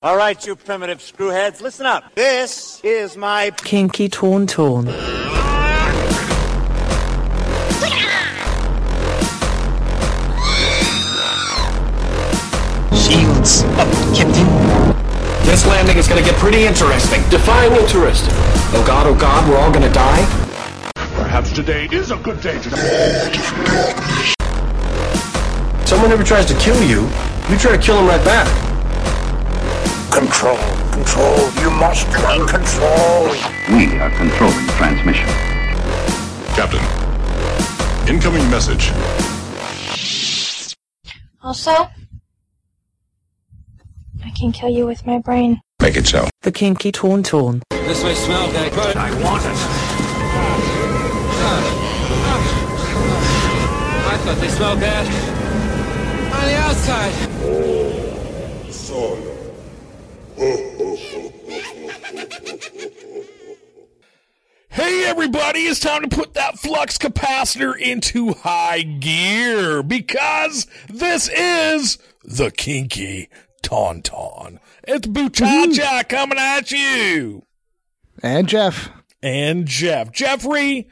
All right, you primitive screwheads, listen up. This is my Kinky Tauntaun. Shields up, Captain. This landing is gonna get pretty interesting. Define interesting. Oh god, oh god, we're all gonna die? Perhaps today is a good day to die. Someone ever tries to kill you, you try to kill him right back. Control, control, you must learn control. We are controlling transmission. Captain, incoming message. Also, I can kill you with my brain. Make it so. The Kinky Tauntaun. This may smell bad, but I want it. I thought they smelled bad. On the outside. Hey everybody, it's time to put that flux capacitor into high gear because this is the Kinky Tauntaun. It's Buchacha coming at you. And Jeff. And Jeff. Jeffrey,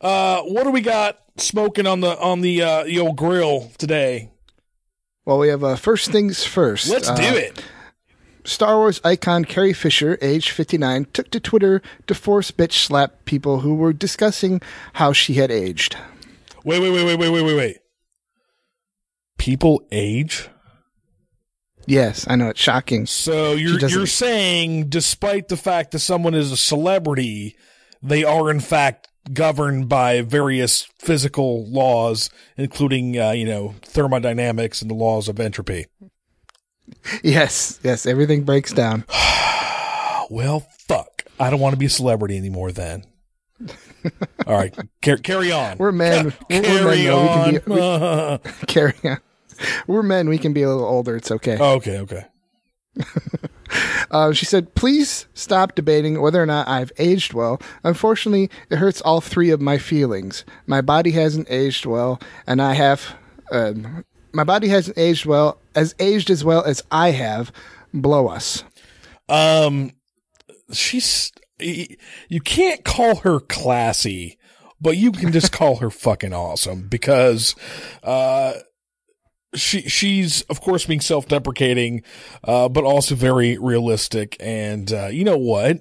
uh, what do we got smoking on the on the uh the old grill today? Well, we have uh, first things first. Let's Uh, do it. Star Wars icon Carrie Fisher, age 59, took to Twitter to force bitch slap people who were discussing how she had aged. Wait, wait, wait, wait, wait, wait, wait, wait. People age? Yes, I know it's shocking. So you're you're saying, despite the fact that someone is a celebrity, they are in fact governed by various physical laws, including uh, you know thermodynamics and the laws of entropy. Yes, yes, everything breaks down. Well, fuck. I don't want to be a celebrity anymore. Then. All right, car- carry on. We're men. Ca- We're carry men, though. We can be- on. Carry on. We're men. We can be a little older. It's okay. okay, okay. Uh, she said, please stop debating whether or not I've aged well. Unfortunately, it hurts all three of my feelings. My body hasn't aged well, and I have. Uh, my body hasn't aged well, as aged as well as I have. Blow us. Um, she's you can't call her classy, but you can just call her fucking awesome because, uh, she she's of course being self-deprecating, uh, but also very realistic. And uh, you know what?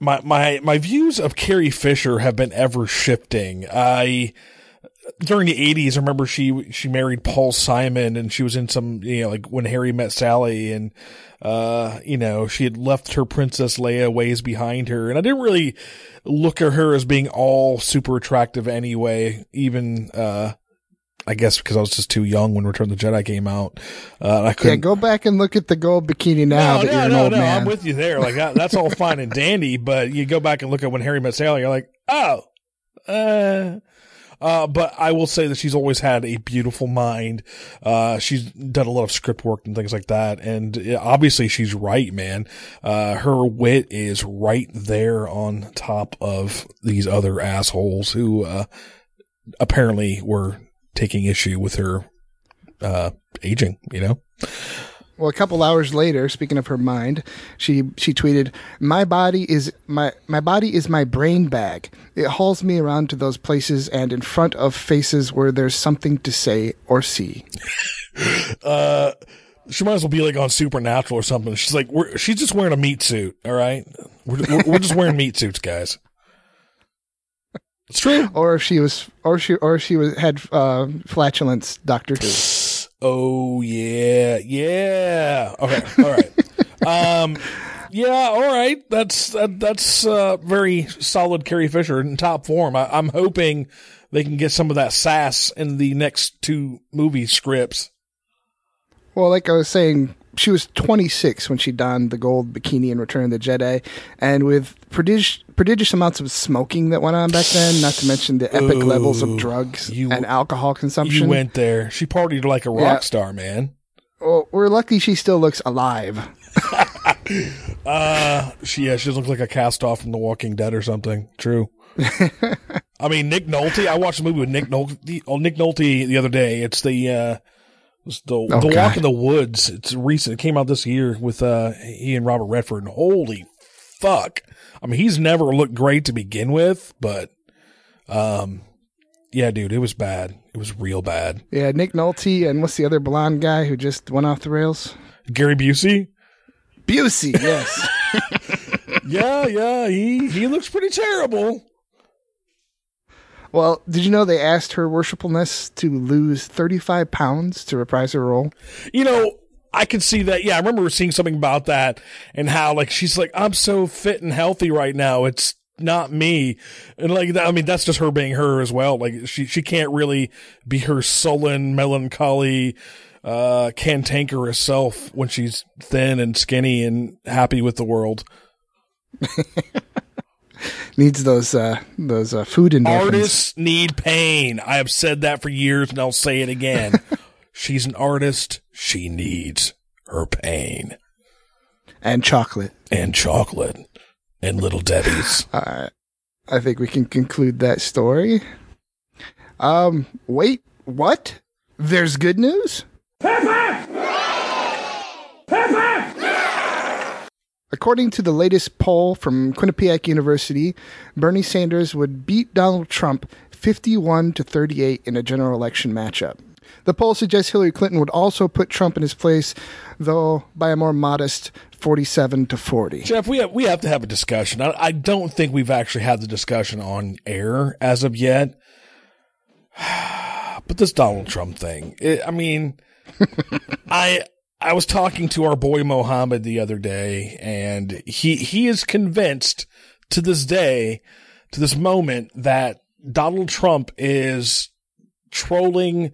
My my my views of Carrie Fisher have been ever shifting. I during the eighties, I remember she she married Paul Simon, and she was in some you know like when Harry met Sally, and uh you know she had left her Princess Leia ways behind her, and I didn't really look at her as being all super attractive anyway. Even uh I guess because I was just too young when Return of the Jedi came out, uh, I couldn't. go back and look at the gold bikini now no, that no, you're an no, old no. man. I'm with you there. Like that, that's all fine and dandy, but you go back and look at when Harry met Sally, you're like, oh, uh, uh, but I will say that she's always had a beautiful mind. Uh, she's done a lot of script work and things like that. And obviously she's right, man. Uh, her wit is right there on top of these other assholes who, uh, apparently were taking issue with her, uh, aging, you know? Well, a couple hours later, speaking of her mind, she she tweeted, "My body is my my body is my brain bag. It hauls me around to those places and in front of faces where there's something to say or see." uh, she might as well be like on Supernatural or something. She's like, we're, she's just wearing a meat suit. All right, we're, we're, we're just wearing meat suits, guys. It's true. Or if she was, or she, or she was had uh, flatulence. Doctor Who. Oh yeah, yeah. Okay, all right. um, yeah, all right. That's that, that's uh, very solid. Carrie Fisher in top form. I, I'm hoping they can get some of that sass in the next two movie scripts. Well, like I was saying, she was 26 when she donned the gold bikini in Return of the Jedi, and with prodigious, prodigious amounts of smoking that went on back then, not to mention the epic Ooh, lust of drugs you- and alcohol consumption. You went there. She partied like a rock Yeah. star, man. well, we're lucky she still looks alive. Uh, she yeah, she doesn't look like a cast off from The Walking Dead or something. True. I mean, Nick Nolte. I watched a movie with Nick Nolte. Oh, Nick Nolte the other day. It's the uh, It's the Oh, the Walk in the Woods. It's recent. It came out this year with uh he and Robert Redford. And holy fuck! I mean, he's never looked great to begin with, but um, yeah, dude, it was bad. It was real bad. Yeah, Nick Nolte and what's the other blonde guy who just went off the rails? Gary Busey. Busey, yes. Yeah, yeah, he he looks pretty terrible. Well, did you know they asked her worshipfulness to lose 35 pounds to reprise her role? You know, I could see that. Yeah, I remember seeing something about that and how like she's like, I'm so fit and healthy right now. It's not me. And like, that, I mean, that's just her being her as well. Like she, she can't really be her sullen, melancholy, uh, cantankerous self when she's thin and skinny and happy with the world. Needs those uh, those uh, food endorphins. Artists need pain. I have said that for years and I'll say it again. She's an artist. She needs her pain and chocolate. and chocolate and little Debbie's. All right. I think we can conclude that story. Um, wait, what? There's good news? According to the latest poll from Quinnipiac University, Bernie Sanders would beat Donald Trump 51 to 38 in a general election matchup. The poll suggests Hillary Clinton would also put Trump in his place, though by a more modest 47 to 40. Jeff, we have we have to have a discussion. I, I don't think we've actually had the discussion on air as of yet. But this Donald Trump thing, it, I mean, I I was talking to our boy Mohammed the other day, and he he is convinced to this day, to this moment, that Donald Trump is trolling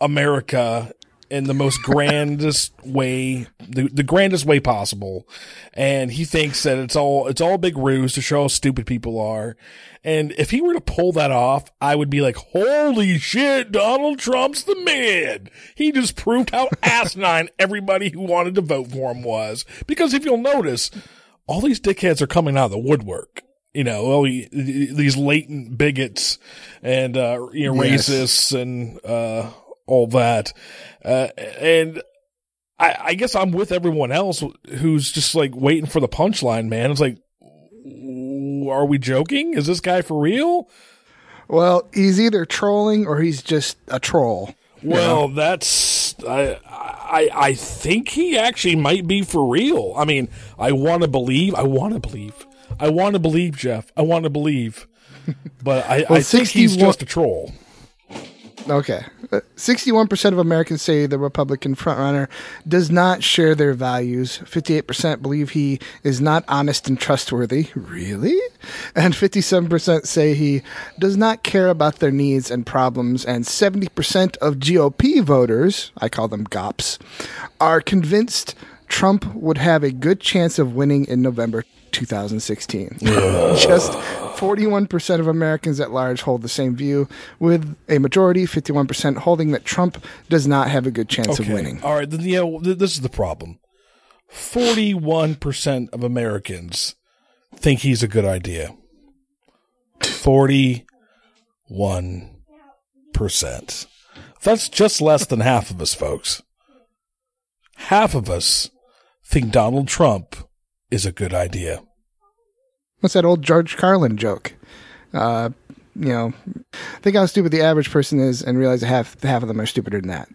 America in the most grandest way, the, the grandest way possible. And he thinks that it's all, it's all a big ruse to show how stupid people are. And if he were to pull that off, I would be like, holy shit, Donald Trump's the man. He just proved how asinine everybody who wanted to vote for him was. Because if you'll notice, all these dickheads are coming out of the woodwork. You know, all the- these latent bigots and, uh, you know, Yes. racists and, uh, all that. Uh, and I, I guess I'm with everyone else who's just like waiting for the punchline, man. It's like, are we joking? Is this guy for real? Well, he's either trolling or he's just a troll. Well, that's I, I I think he actually might be for real. I mean, I want to believe. I want to believe. I want to believe, Jeff. I want to believe. But I, Well, I think he's just a troll. Okay. Uh, 61% of Americans say the Republican frontrunner does not share their values. 58% believe he is not honest and trustworthy. Really? And 57% say he does not care about their needs and problems. And 70% of GOP voters, I call them GOPs, are convinced Trump would have a good chance of winning in November 2016. Just 41% of Americans at large hold the same view, with a majority, 51%, holding that Trump does not have a good chance of winning. All right. Then, yeah, this is the problem. Forty-one percent of Americans think he's a good idea. Forty-one percent. That's just less than half of us, folks. Half of us think Donald Trump is a good idea. What's that old George Carlin joke? Uh, you know, think how stupid the average person is and realize that half, half of them are stupider than that.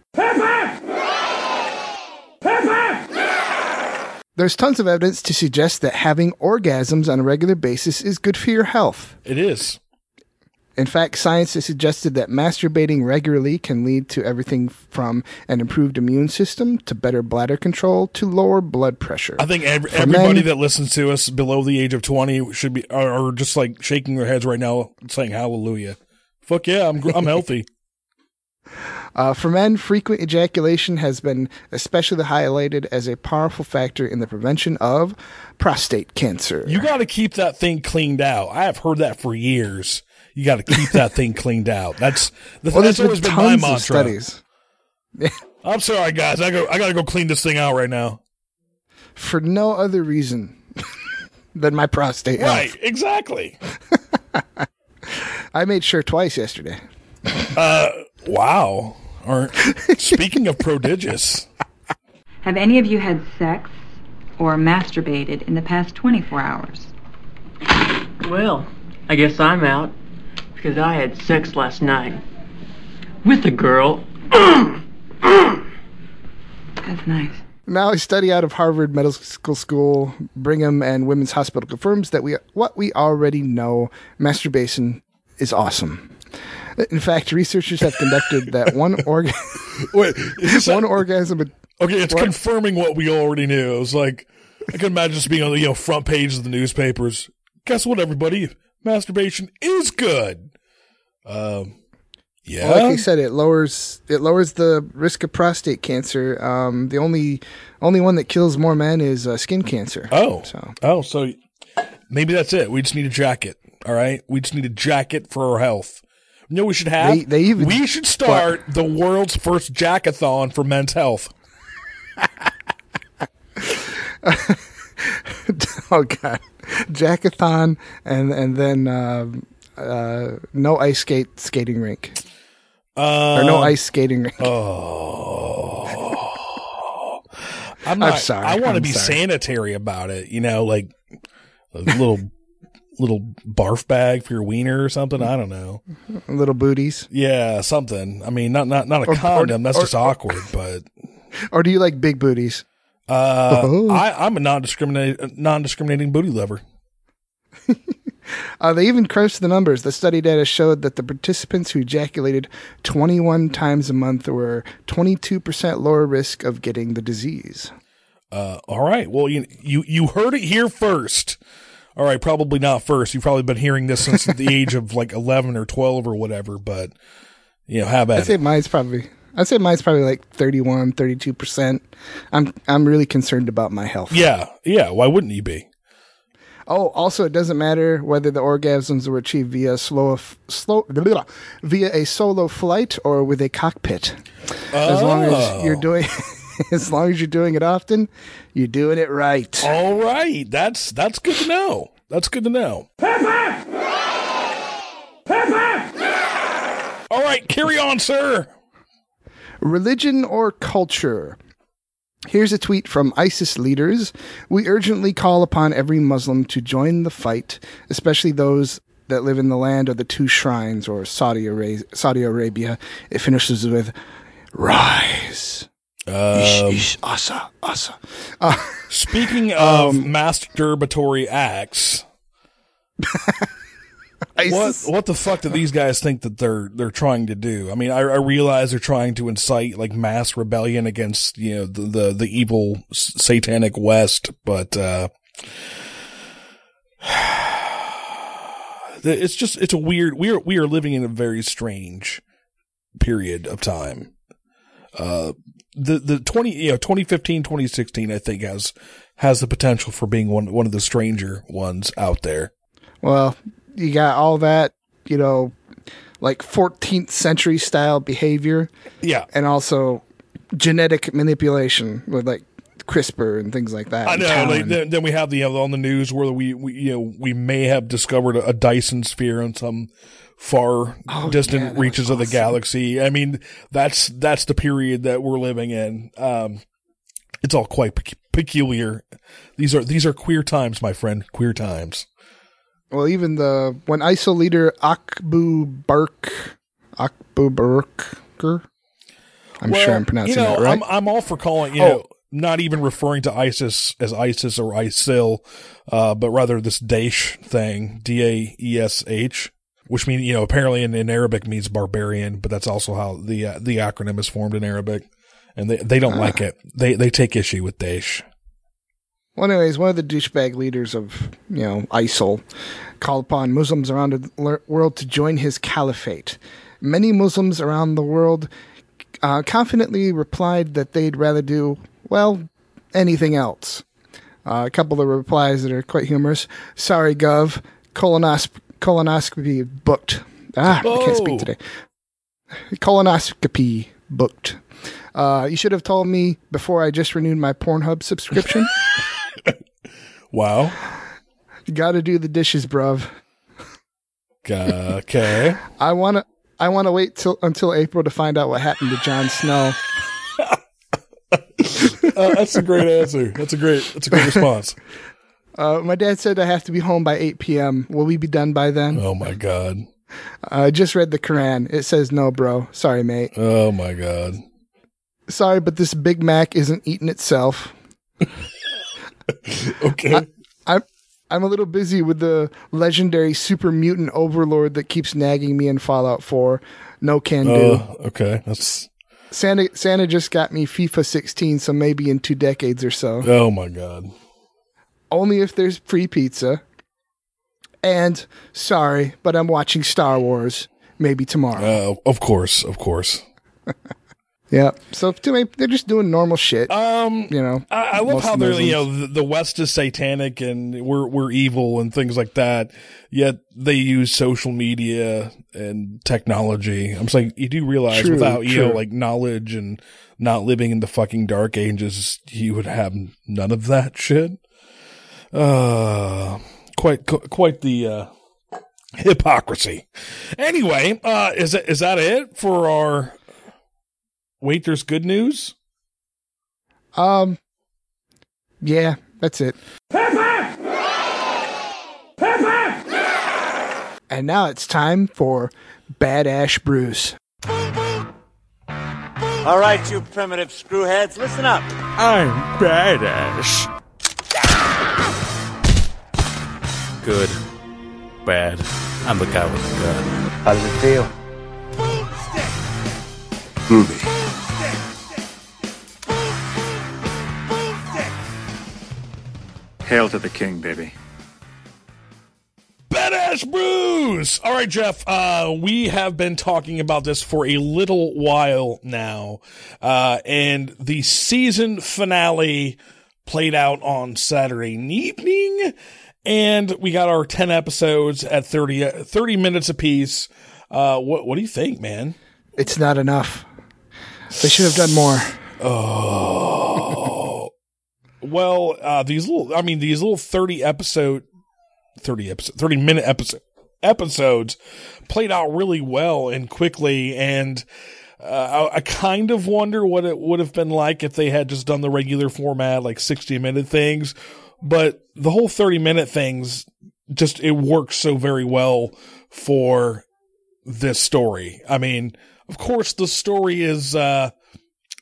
There's tons of evidence to suggest that having orgasms on a regular basis is good for your health. It is. In fact, science has suggested that masturbating regularly can lead to everything from an improved immune system to better bladder control to lower blood pressure. I think every, everybody men- that listens to us below the age of twenty should be are, are just like shaking their heads right now, saying "Hallelujah." Fuck yeah, I'm I'm healthy. Uh, for men, frequent ejaculation has been especially highlighted as a powerful factor in the prevention of prostate cancer. You got to keep that thing cleaned out. I have heard that for years. You got to keep that thing cleaned out. That's that's, well, that's there's always been been my mantra. studies. I'm sorry, guys. I go. I got to go clean this thing out right now. for no other reason than my prostate health. Right? Exactly. I made sure twice yesterday. Uh, wow. aren't. Speaking of prodigious, Have any of you had sex or masturbated in the past 24 hours? Well, I guess I'm out because I had sex last night with a girl. That's nice. Now, a study out of Harvard Medical School, Brigham, and Women's Hospital confirms that we what we already know: masturbation is awesome. In fact, researchers have conducted that one organ, wait, is one orgasm. okay, it's What? confirming what we already knew. It was like I can imagine just being on the you know front page of the newspapers. Guess what, everybody? Masturbation is good. Um, yeah, Like I said, it lowers it lowers the risk of prostate cancer. Um, the only only one that kills more men is uh, skin cancer. Oh, so oh, so maybe that's it. We just need a jacket. All right, we just need a jacket for our health. You know, we should have. They- they even- we should start the world's first jackathon for men's health. oh god, jackathon, and and then um uh, no ice skate skating rink or no Um, ice skating rink. Oh, I'm not. I'm sorry, I want to be sorry. sanitary about it. You know, like a little little barf bag for your wiener or something. I don't know. Little booties, Yeah, something. I mean, not not not a Or- or- condom. That's or- just awkward. But or do you like big booties? uh, Oh. I, I'm a non-discriminating non-discriminating booty lover. Uh, they even crunched the numbers. The study data showed that the participants who ejaculated 21 times a month were 22% lower risk of getting the disease. Uh, all right. Well, you you you heard it here first. All right, probably not first. You've probably been hearing this since the age of like 11 or 12 or whatever. But you know, how I'd about say it? mine's probably. I'd say mine's probably like 31, 32%. I'm I'm really concerned about my health. Yeah, yeah. Why wouldn't you be? Oh, also, it doesn't matter whether the orgasms were achieved via slow, slow, via a solo flight or with a cockpit. As long as Oh. you're doing, as long as you're doing it often, you're doing it right. All right, that's that's good to know. That's good to know. Pepper! Pepper! All right, carry on, sir. Religion or culture? Here's a tweet from ISIS leaders. We urgently call upon every Muslim to join the fight, especially those that live in the land of the two shrines or Saudi Arabia. Saudi Arabia. It finishes with rise. Um, ish, asa, asa. Uh, speaking of Um, masturbatory acts, ISIS. what the fuck do these guys think that they're they're trying to do? I mean, I, I realize they're trying to incite like mass rebellion against you know the the, the evil s- satanic West, but uh, it's just it's a weird we are we are living in a very strange period of time. Uh, the the twenty you know 2015 2016 I think has has the potential for being one one of the stranger ones out there. Well, you got all that, you know, like 14th century style behavior Yeah, and also genetic manipulation with like CRISPR and things like that. I know. Like, then, then we have the on the news where we, we you know we may have discovered a, a Dyson sphere on some far Oh, distant yeah, reaches was of the galaxy. I mean, that's that's the period that we're living in. Um, it's all quite pe- peculiar. These are these are queer times, my friend. Queer times. Well, even the when ISIL leader Akbu Bark, Akbu Barker, I'm Well, sure I'm pronouncing you know, that right. I'm I'm all for calling you Oh. know not even referring to ISIS as ISIS or ISIL, uh, but rather this Daesh thing, D A E S H, which means you know apparently in, in Arabic means barbarian, but that's also how the uh, the acronym is formed in Arabic, and they they don't like it. They they take issue with Daesh. Well, anyways, one of the douchebag leaders of you know ISIL called upon Muslims around the world to join his caliphate. Many Muslims around the world uh, confidently replied that they'd rather do well anything else. Uh, a couple of replies that are quite humorous. Sorry, Gov. Colonosp- colonoscopy booked. Ah, I can't speak Oh. today. Colonoscopy booked. Uh, you should have told me before I just renewed my Pornhub subscription. Wow. You got to do the dishes, bruv. Uh, okay. I want to. I want to wait till until April to find out what happened to Jon Snow. Uh, that's a great answer. That's a great. That's a great response. Uh, my dad said I have to be home by 8 p.m. Will we be done by then? Oh my god. I just read the Quran. It says no, bro. Sorry, mate. Oh my god. Sorry, but this Big Mac isn't eating itself. Okay. I, I'm I'm a little busy with the legendary super mutant overlord that keeps nagging me in Fallout 4. No can do. Oh, okay. That's. Santa Santa just got me FIFA 16, so maybe in two decades or so. Oh my god. Only if there's free pizza. And sorry, but I'm watching Star Wars. Maybe tomorrow. Uh, of course, of course. yeah. So to me, they're just doing normal shit. Um, you know, I, I love how they're you know the, the West is satanic and we're we're evil and things like that. Yet they use social media and technology. I'm saying you do realize True, without you know like knowledge and not living in the fucking dark ages, you would have none of that shit. Uh, quite qu- quite the uh, hypocrisy. Anyway, uh, is that is that it for our? Wait, there's good news. Um, yeah, that's it. And now it's time for Badass Bruce. All right, you primitive screwheads, listen up. I'm badass. Good. Bad. I'm the guy with the gun. How does it feel? Groovy. Hail to the king, baby. Badass Bruce. All right, Jeff. Uh, we have been talking about this for a little while now, uh, and the season finale played out on Saturday evening, and we got our ten episodes at 30, uh, 30 minutes apiece. Uh, what what do you think, man? It's not enough. They should have done more. Oh. Well, uh, these little, I mean, these little 30 episode, 30 episode, 30 minute episode, episodes played out really well and quickly. And, uh, I, I kind of wonder what it would have been like if they had just done the regular format, like 60 minute things. But the whole 30 minute things just, it works so very well for this story. I mean, of course, the story is, uh,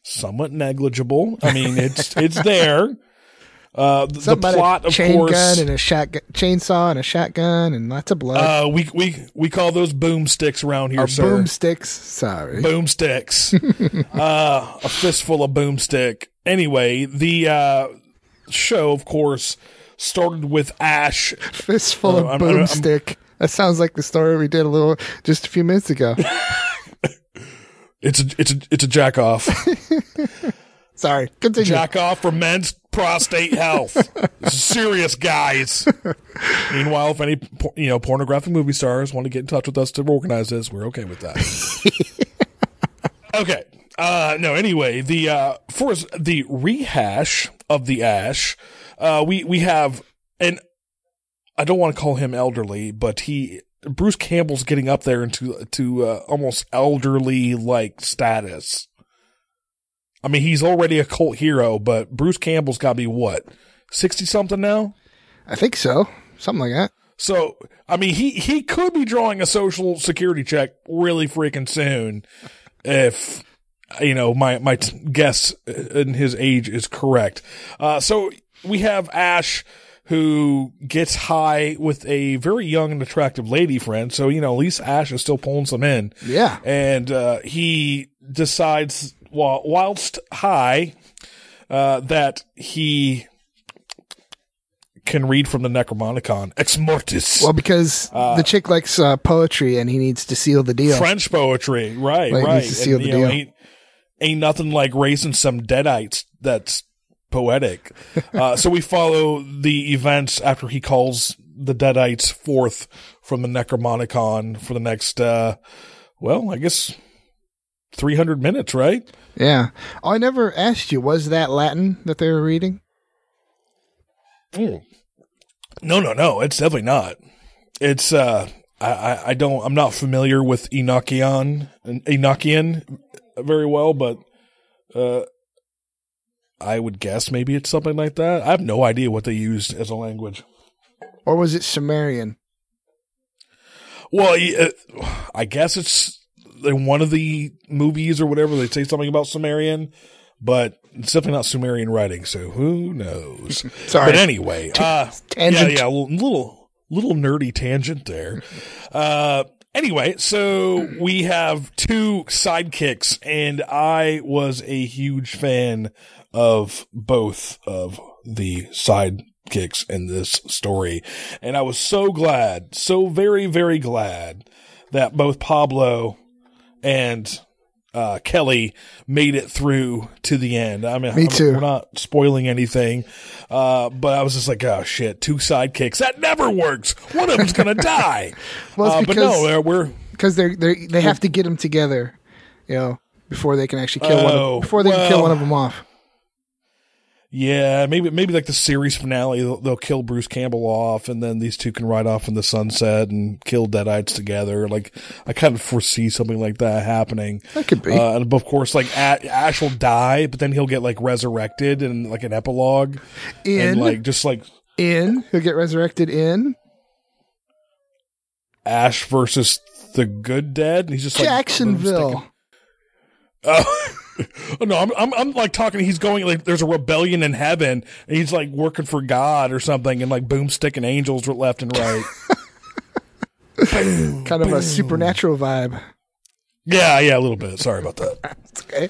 somewhat negligible. I mean, it's it's there. Uh, the, the plot, a of chain course. gun and a shotgun, chainsaw and a shotgun and lots of blood. uh, we we we call those boomsticks around here, or sir. boomsticks. Sorry. Boomsticks. uh, a fistful of boomstick. Anyway, the uh, show, of course, started with Ash. Fistful Uh, of boomstick. that sounds like the story we did a little just a few minutes ago. It's a it's a it's a jack off. Sorry. Continue. jack off for men's prostate health. Serious, guys. Meanwhile, if any you know pornographic movie stars want to get in touch with us to organize this, we're okay with that. okay. Uh, no. Anyway, the uh, for the rehash of the Ash, uh, we we have and I don't want to call him elderly, but he Bruce Campbell's getting up there into to uh, almost elderly like status. I mean, he's already a cult hero, but Bruce Campbell's got to be what sixty something now. I think so. Something like that. So, I mean, he he could be drawing a social security check really freaking soon, if you know my my t- guess in his age is correct. Uh, so we have Ash who gets high with a very young and attractive lady friend. So you know, at least Ash is still pulling some in. Yeah. and uh, he decides whilst high uh, that he can read from the Necromonicon Ex Mortis. Well, because the chick likes uh, poetry and he needs to seal the deal. French poetry, right? Like, right. needs to seal the you know, deal. ain't, ain't nothing like raising some deadites. That's poetic. uh, so we follow the events after he calls the deadites forth from the Necromonicon for the next, uh, well, I guess. 300 minutes, right? Yeah. Oh, I never asked you, was that Latin that they were reading? Mm. No, no, no. It's definitely not. It's uh I, I, don't. I'm not familiar with Enochian Enochian very well, but uh, I would guess maybe it's something like that. I have no idea what they used as a language. Or was it Sumerian? Well, uh, I guess it's in one of the movies or whatever. They say something about Sumerian, but it's definitely not Sumerian writing. So who knows? Sorry. But anyway, uh, Tangent. Yeah, yeah, a little little nerdy tangent there. Uh, anyway, so we have two sidekicks, and I was a huge fan of both of the sidekicks in this story, and I was so glad, so very very glad that both Pablo and uh, Kelly made it through to the end. I mean, Me I'm- too. we're not spoiling anything, uh, but I was just like, oh shit, two sidekicks. That never works. One of them's going to die. Well, it's uh, but because- no, uh, we're, because they're they they have to get them together, you know, before they can actually kill one. Oh, Of, before they can kill one of them off. Yeah, maybe, maybe like the series finale, they'll, they'll kill Bruce Campbell off and then these two can ride off in the sunset and kill Deadites together. Like, I kind of foresee something like that happening. That could be. Uh, and of course, like Ash will die, but then he'll get like resurrected and like an epilogue. In and like, just like in he'll get resurrected in Ash versus the good dead. And he's just like Jacksonville. Oh. No, I'm, I'm I'm like talking. He's going like there's a rebellion in heaven, and he's like working for God or something, and like boom sticking angels left and right. kind of a supernatural vibe. yeah, yeah, a little bit. Sorry about that. Okay.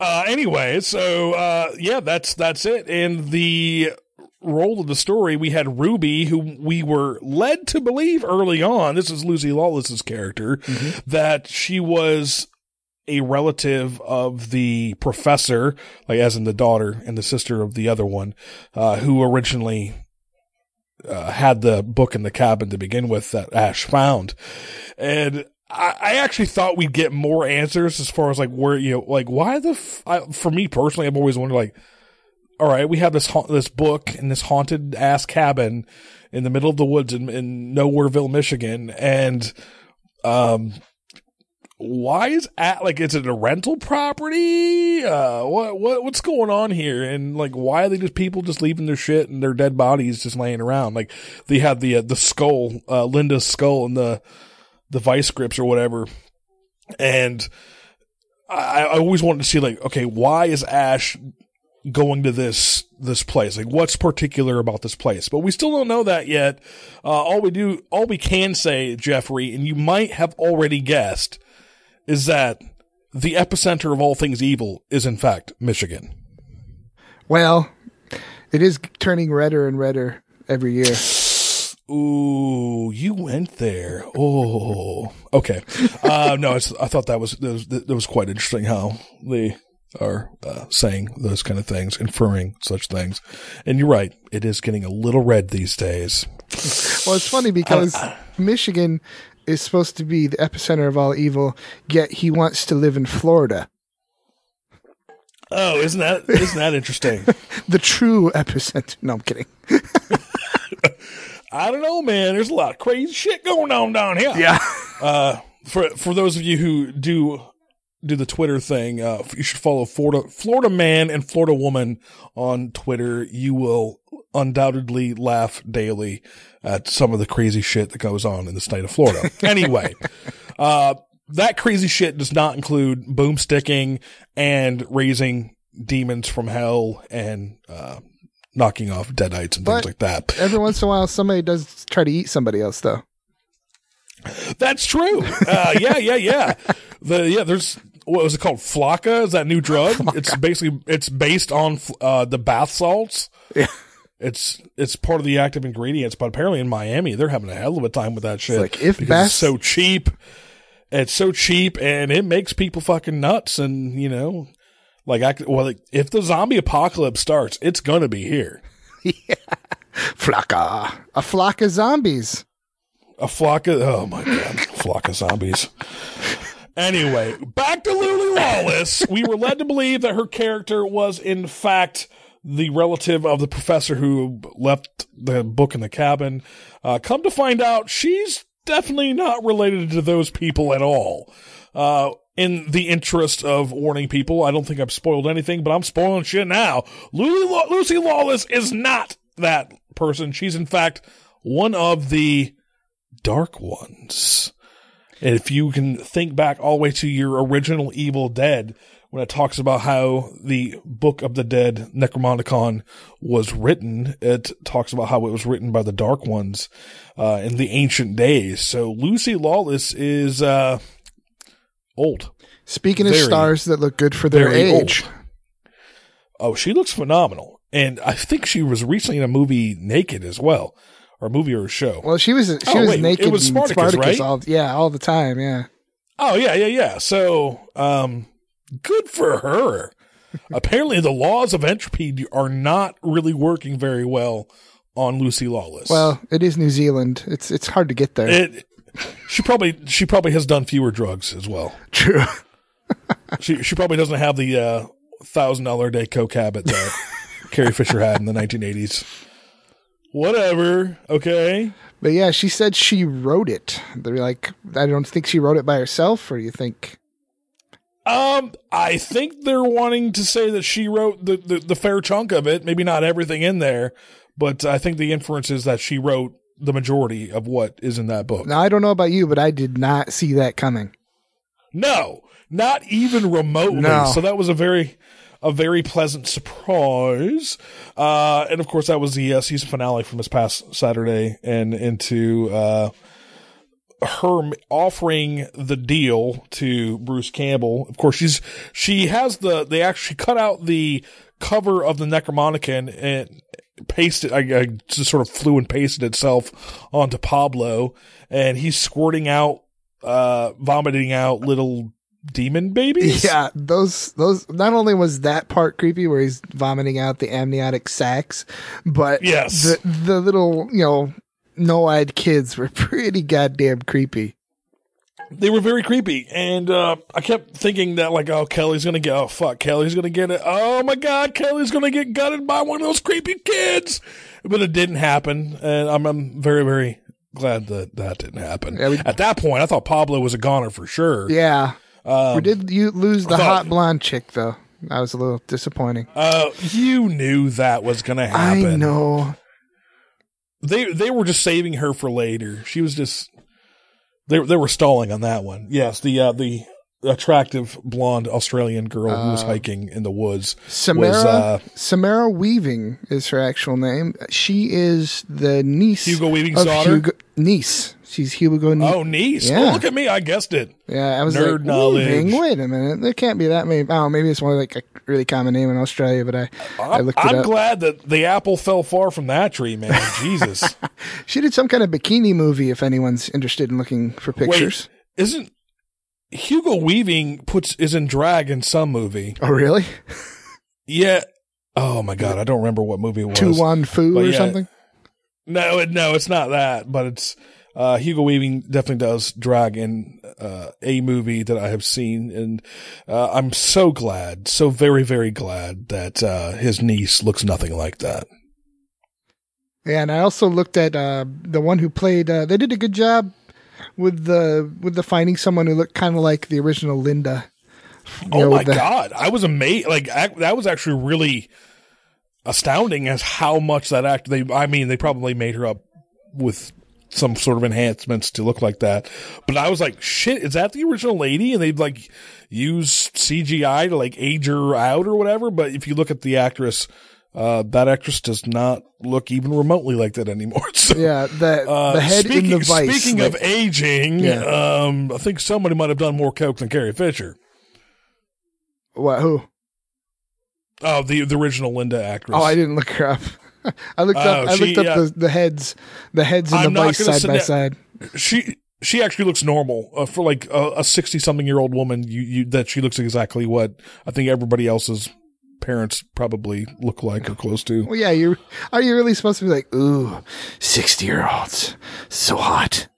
Uh, anyway, so uh, yeah, that's that's it. And the role of the story, we had Ruby, who we were led to believe early on. This is Lucy Lawless's character, that she was a relative of the professor, like as in the daughter and the sister of the other one, uh, who originally uh, had the book in the cabin to begin with that Ash found. And I, I actually thought we'd get more answers as far as like where, you know, like why the, f- I, for me personally, I've always wondered like, all right, we have this, ha- this book in this haunted ass cabin in the middle of the woods in, in Nowhereville, Michigan. And, um, why is at like is it a rental property? Uh, what what what's going on here? And like, why are they just people just leaving their shit and their dead bodies just laying around? Like, they had the uh, the skull, uh, Linda's skull, and the the vice grips or whatever. And I, I always wanted to see like, okay, why is Ash going to this this place? Like, what's particular about this place? But we still don't know that yet. Uh, all we do, all we can say, Jeffrey, and you might have already guessed, is that the epicenter of all things evil is in fact Michigan. Well, it is turning redder and redder every year. Ooh, you went there. Oh, okay. Uh, no, it's, I thought that was, that was that was quite interesting how they are uh, saying those kind of things, inferring such things. And you're right, it is getting a little red these days. Well, it's funny because Michigan is supposed to be the epicenter of all evil, yet he wants to live in Florida. Oh, isn't that isn't that interesting? The true epicenter. No, I'm kidding. I don't know, man. There's a lot of crazy shit going on down here. Yeah. Uh, for for those of you who do do the Twitter thing, uh, you should follow Florida Florida man and Florida woman on Twitter. You will undoubtedly laugh daily at some of the crazy shit that goes on in the state of Florida. anyway, uh, that crazy shit does not include boomsticking and raising demons from hell and uh, knocking off deadites and But- things like that. Every once in a while, somebody does try to eat somebody else, though. That's true. Uh, yeah, yeah, yeah. The yeah, there's what was it called? Flakka is that new drug? It's basically it's based on uh, the bath salts. Yeah. It's it's part of the active ingredients, but apparently in Miami they're having a hell of a time with that shit. like, if bath- it's so cheap, it's so cheap, and it makes people fucking nuts. And you know, like I well, like, if the zombie apocalypse starts, it's gonna be here. yeah, Flakka. A flock of zombies. A flock of oh my god, flock of zombies. Anyway, back to Lily Lawless. we were led to believe that her character was in fact the relative of the professor who left the book in the cabin. Uh, come to find out, she's definitely not related to those people at all. Uh, in the interest of warning people, I don't think I've spoiled anything, but I'm spoiling shit now. Lucy, Law- Lucy Lawless is not that person. She's in fact one of the dark ones. And if you can think back all the way to your original Evil Dead, when it talks about how the Book of the Dead Necromonicon was written, it talks about how it was written by the Dark Ones uh, in the ancient days. So Lucy Lawless is uh, old. Speaking of stars that look good for their age, old. Oh, she looks phenomenal. And I think she was recently in a movie naked as well, or a movie or a show. well, she was she Oh, was wait, naked it was in Spartacus, right? all yeah all the time. Yeah, Oh yeah, yeah, yeah. So, um, good for her. Apparently, the laws of entropy are not really working very well on Lucy Lawless. well, it is New Zealand. It's it's hard to get there. it, she probably she probably has done fewer drugs as well. True. She she probably doesn't have the uh, thousand dollar a day coke habit that Carrie Fisher had in the nineteen eighties. Whatever. Okay. But yeah, she said she wrote it. They're like, I don't think she wrote it by herself, or do you think? Um, I think they're wanting to say that she wrote the, the, the fair chunk of it, maybe not everything in there, but I think the inference is that she wrote the majority of what is in that book. Now I don't know about you, but I did not see that coming. No, not even remotely. No. So that was a very, a very pleasant surprise. Uh, and of course that was the uh, season finale from this past Saturday and into, uh, her offering the deal to Bruce Campbell. Of course, she's, she has the, they actually cut out the cover of the Necromonicon and pasted, I, I just sort of flew and pasted itself onto Pablo and he's squirting out, uh, vomiting out little demon babies. Yeah, those those. Not only was that part creepy, where he's vomiting out the amniotic sacs, but Yes. the the little you know no-eyed kids were pretty goddamn creepy. They were very creepy, and uh, I kept thinking that like, oh, Kelly's gonna get, oh fuck, Kelly's gonna get it. Oh my god, Kelly's gonna get gutted by one of those creepy kids. But it didn't happen, and I'm, I'm very, very glad that that didn't happen. Yeah, we- At that point, I thought Pablo was a goner for sure. Yeah, Um, we did you lose the thought- hot blonde chick though. That was a little disappointing. Uh, you knew that was gonna happen. I know. They they were just saving her for later. She was just they they were stalling on that one. Yes, the uh, the attractive blonde Australian girl who was Uh, hiking in the woods Samara was uh, Samara Weaving is her actual name. She is the niece Hugo Weaving's of daughter? Hugo, niece. She's Hugo. Nie- oh niece. Oh, yeah. Oh, look at me, I guessed it. Yeah, I was Nerd like, knowledge. Wait a minute, there can't be that many. Oh, maybe it's more like a really common name in Australia, but I, I I'm, looked it I'm up. glad that the apple fell far from that tree, man. Jesus. She did some kind of bikini movie. If anyone's interested in looking for pictures. Wait, isn't Hugo Weaving puts is in drag in some movie? Oh, really? Yeah. Oh my god, I don't remember what movie it was. To Wong Foo But or yeah. something? No, it, no, it's not that, but it's uh, Hugo Weaving definitely does drag in uh, a movie that I have seen, and uh, I'm so glad, so very, very glad that uh, his niece looks nothing like that. Yeah, and I also looked at uh, the one who played. Uh, they did a good job with the with the finding someone who looked kind of like the original Linda. Oh know, my the- god, I was amazed. Like ac- that was actually really astounding as how much that act. They, I mean, they probably made her up with some sort of enhancements to look like that. But I was like, shit, is that the original lady? And they'd like use CGI to like age her out or whatever. But if you look at the actress, uh, that actress does not look even remotely like that anymore. So, Yeah, the uh, the head speaking, in the vice. Speaking of aging, Yeah. um, I think somebody might have done more coke than Carrie Fisher. what? Who? Oh, the the original Linda actress. Oh, I didn't look her up. I looked up. Oh, I she- looked up the, the heads, the heads in I'm the vice side by down- side. She she actually looks normal uh, for like a sixty something year old woman. You you that she looks exactly what I think everybody else's parents probably look like or close to. Well, yeah, you are you really supposed to be like, ooh, sixty year olds, so hot.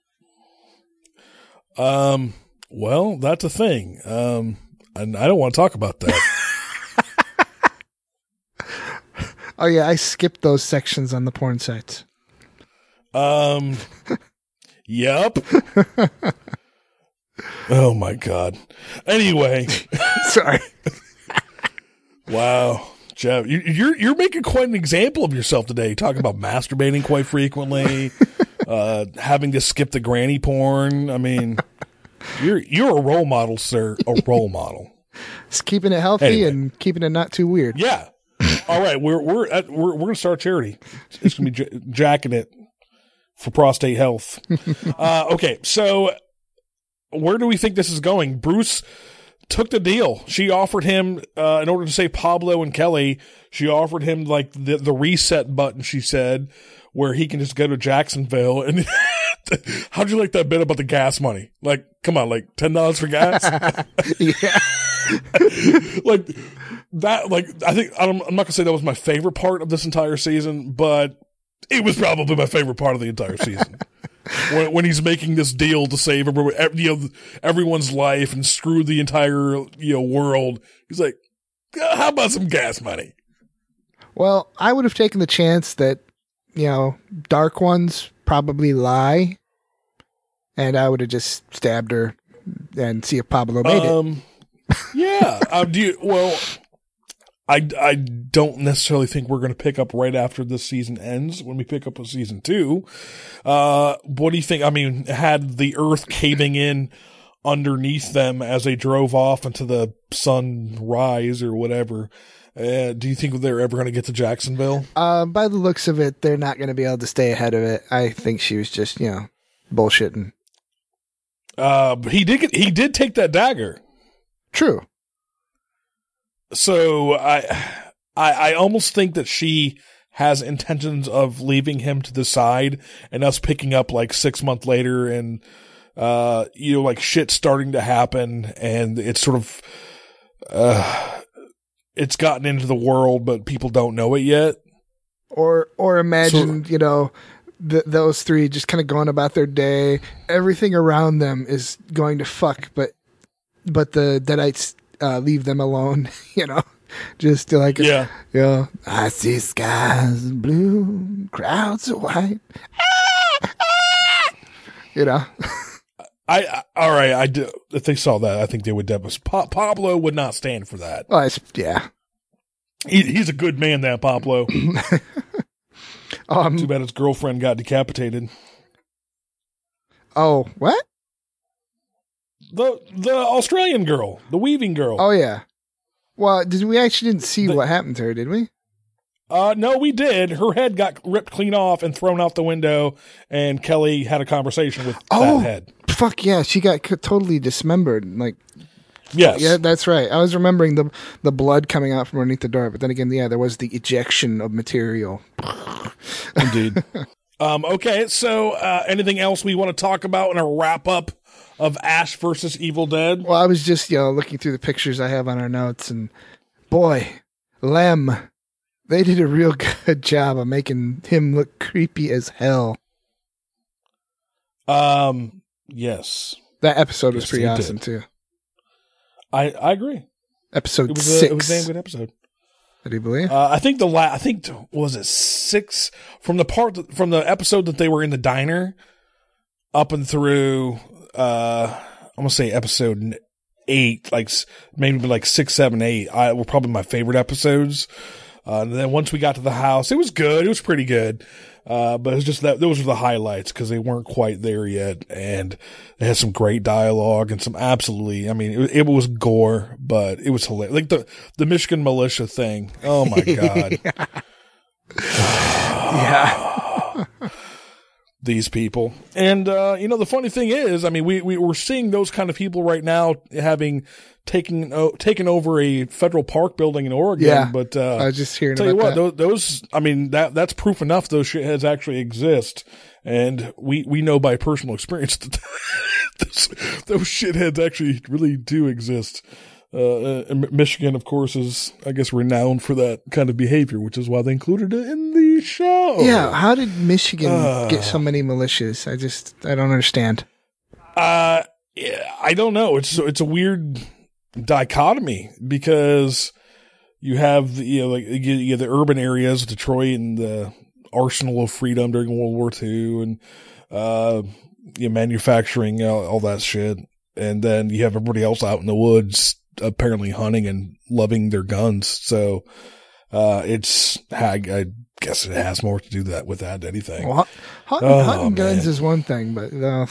Um. Well, that's a thing. Um. And I don't want to talk about that. Oh yeah, I skipped those sections on the porn sites. Um, Yep. oh my god. Anyway, Sorry. wow, Jeff, you, you're you're making quite an example of yourself today. Talking about masturbating quite frequently, uh, having to skip the granny porn. I mean, you're you're a role model, sir. A role model. Just keeping it healthy Anyway. and keeping it not too weird. Yeah. All right, we're we're at, we're we're gonna start a charity. It's gonna be j- jacking it for prostate health. uh, okay, so where do we think this is going? Bruce took the deal. She offered him uh, in order to save Pablo and Kelly. She offered him like the the reset button. She said where he can just go to Jacksonville and. How'd you like that bit about the gas money? Like, come on, like ten dollars for gas? yeah. like that like i think I don't, i'm not gonna say that was my favorite part of this entire season but it was probably my favorite part of the entire season when, when he's making this deal to save everyone, you know, everyone's life and screw the entire you know world he's like "Uh, how about some gas money Well, I would have taken the chance that, you know, dark ones probably lie, and I would have just stabbed her and see if Pablo made it. um yeah uh, do you well I, I don't necessarily think we're going to pick up right after this season ends when we pick up with season two. Uh, what do you think? I mean, had the earth caving in underneath them as they drove off into the sunrise or whatever. Uh, do you think they're ever going to get to Jacksonville? Uh, by the looks of it, they're not going to be able to stay ahead of it. I think she was just, you know, bullshitting. Uh, but he did get, he did take that dagger. True. So I, I, I almost think that she has intentions of leaving him to the side and us picking up like six months later and, uh, you know, like shit starting to happen and it's sort of, uh, it's gotten into the world, but people don't know it yet. Or, or imagine, you know, th- those three just kind of going about their day. Everything around them is going to fuck, but, but the Deadites uh, leave them alone. You know, just like, Yeah. you know, I see skies blue, crowds of white. You know, I, I all right. I do. If they saw that, I think they would definitely. Pa- Pablo would not stand for that. well, yeah. He, he's a good man, that Pablo. Um, Too bad his girlfriend got decapitated. oh, what? The the Australian girl, the weaving girl. Oh yeah. Well, did we actually didn't see what happened to her? Did we? Uh, no, we did. Her head got ripped clean off and thrown out the window, and Kelly had a conversation with Oh, that head. fuck yeah! She got c- totally dismembered. Like, Yes. yeah, that's right. I was remembering the the blood coming out from underneath the door, but then again, yeah, there was the ejection of material. Indeed. um, okay, so uh, anything else we want to talk about in a wrap up of Ash versus Evil Dead? Well, I was just you know looking through the pictures I have on our notes, and boy, Lem, they did a real good job of making him look creepy as hell. Um, yes, That episode was pretty they did. awesome too. I I agree. Episode It was six. a, it was a damn good episode. Did you believe? Uh, I think the la- I think was it six from the part that, from the episode that they were in the diner up and through uh I'm gonna say episode eight, like maybe like six, seven, eight. I were probably my favorite episodes. Uh, and then once we got to the house, it was good. It was pretty good. Uh, but it was just that those were the highlights because they weren't quite there yet, and they had some great dialogue and some absolutely. I mean, it, it was gore, but it was hilarious. Like the the Michigan militia thing. Oh my god. yeah. these people. And uh, you know, the funny thing is, I mean, we we we're seeing those kind of people right now having taken o- taken over a federal park building in Oregon. Yeah. but uh, I was just hearing tell you what, those, those I mean that that's proof enough those shitheads actually exist, and we we know by personal experience that those, those shitheads actually really do exist. Uh, and Michigan, of course, is I guess renowned for that kind of behavior, which is why they included it in the show. Yeah, how did Michigan Uh. get so many militias? I just I don't understand. Uh, yeah, I don't know. It's it's a weird dichotomy because you have the, you know like you, you have the urban areas, Detroit, and the arsenal of freedom during World War II, and uh, you know, manufacturing all, all that shit, and then you have everybody else out in the woods apparently hunting and loving their guns. So uh, it's I, I guess it has more to do that with that than anything. Well, hunting, Oh, hunting guns is one thing, but uh,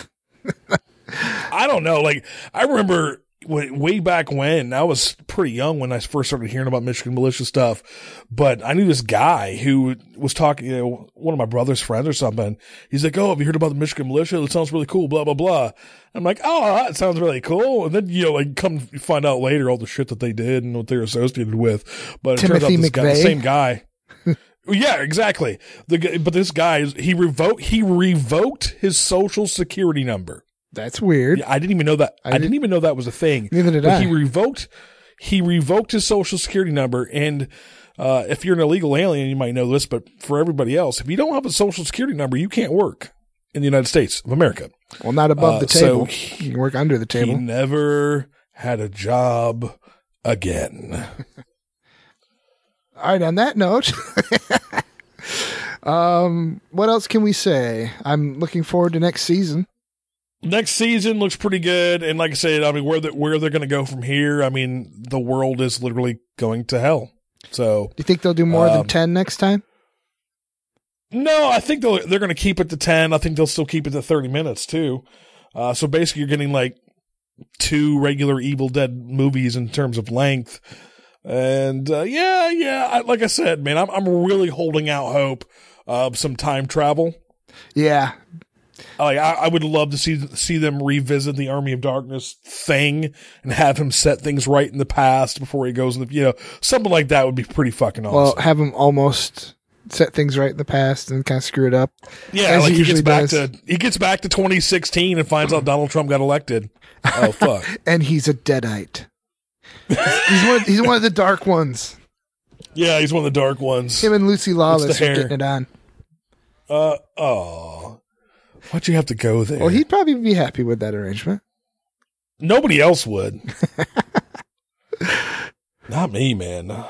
I don't know. Like I remember way back when I was pretty young when I first started hearing about Michigan militia stuff, but I knew this guy who was talking, you know, one of my brother's friends or something. He's like, "Oh, have you heard about the Michigan militia? It sounds really cool." Blah blah blah. I'm like, "Oh, that sounds really cool." And then you know, like, come find out later all the shit that they did and what they're associated with. But it turns out Timothy this guy, the McVeigh? same guy. Yeah, exactly. The but this guy he revoked he revoked his social security number. that's weird. Yeah, I didn't even know that. I, I didn't didn't- even know that was a thing. Neither did but I. He revoked. He revoked his social security number, and uh, if you're an illegal alien, you might know this, but for everybody else, if you don't have a social security number, you can't work in the United States of America. Well, not above Uh, the so table. he- you can work under the table. He never had a job again. All right. On that note, um, what else can we say? I'm looking forward to next season. Next season looks pretty good, and like I said, I mean, where the, where they're going to go from here, I mean, the world is literally going to hell. So Do you think they'll do more than Um, ten next time? No, I think they'll, they're going to keep it to 10. I think they'll still keep it to 30 minutes too. Uh, so basically you're getting like two regular Evil Dead movies in terms of length. And, uh, yeah, yeah, I, like I said, man, I'm, I'm really holding out hope of some time travel. Yeah. Like, I, I would love to see, see them revisit the Army of Darkness thing and have him set things right in the past before he goes in the, you know, something like that would be pretty fucking awesome. Well, have him almost set things right in the past and kind of screw it up. Yeah, like he he gets back does. to he gets back to 2016 and finds out Donald Trump got elected. Oh fuck! and he's a deadite. he's one. He's one of the dark ones. yeah, he's one of the dark ones. Him and Lucy Lawless are getting it on. Uh oh, why'd you have to go there? Well, he'd probably be happy with that arrangement. Nobody else would. Not me, man.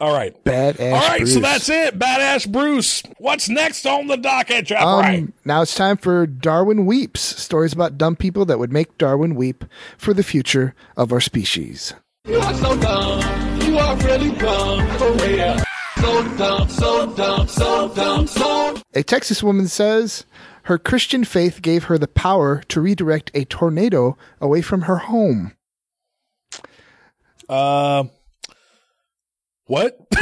All right. Badass. All right, Bruce. so that's it. Badass Bruce. What's next on the docket, Jeff? Um, right. Now it's time for Darwin Weeps stories about dumb people that would make Darwin weep for the future of our species. You are so dumb. You are really dumb. For real. So dumb, so dumb, so dumb, so A Texas woman says her Christian faith gave her the power to redirect a tornado away from her home. Uh, what?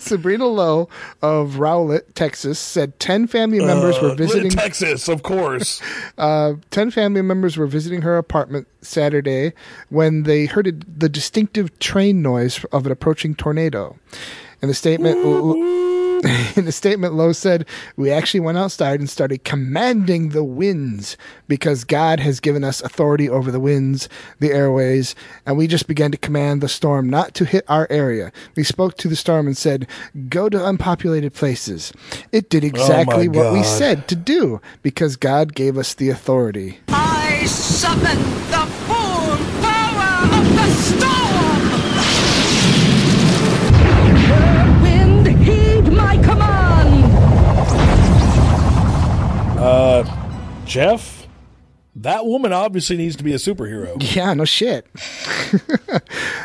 Sabrina Lowe of Rowlett, Texas, said 10 family members were Uh, visiting Texas, of course. Uh, 10 family members were visiting her apartment Saturday when they heard a, the distinctive train noise of an approaching tornado. In the statement, in the statement, Lowe said, "We actually went outside and started commanding the winds because God has given us authority over the winds, the airways, and we just began to command the storm not to hit our area. We spoke to the storm and said, "Go to unpopulated places." It did oh exactly what we said to do because God gave us the authority. I summon the Uh, Jeff, that woman obviously needs to be a superhero. Yeah, no shit.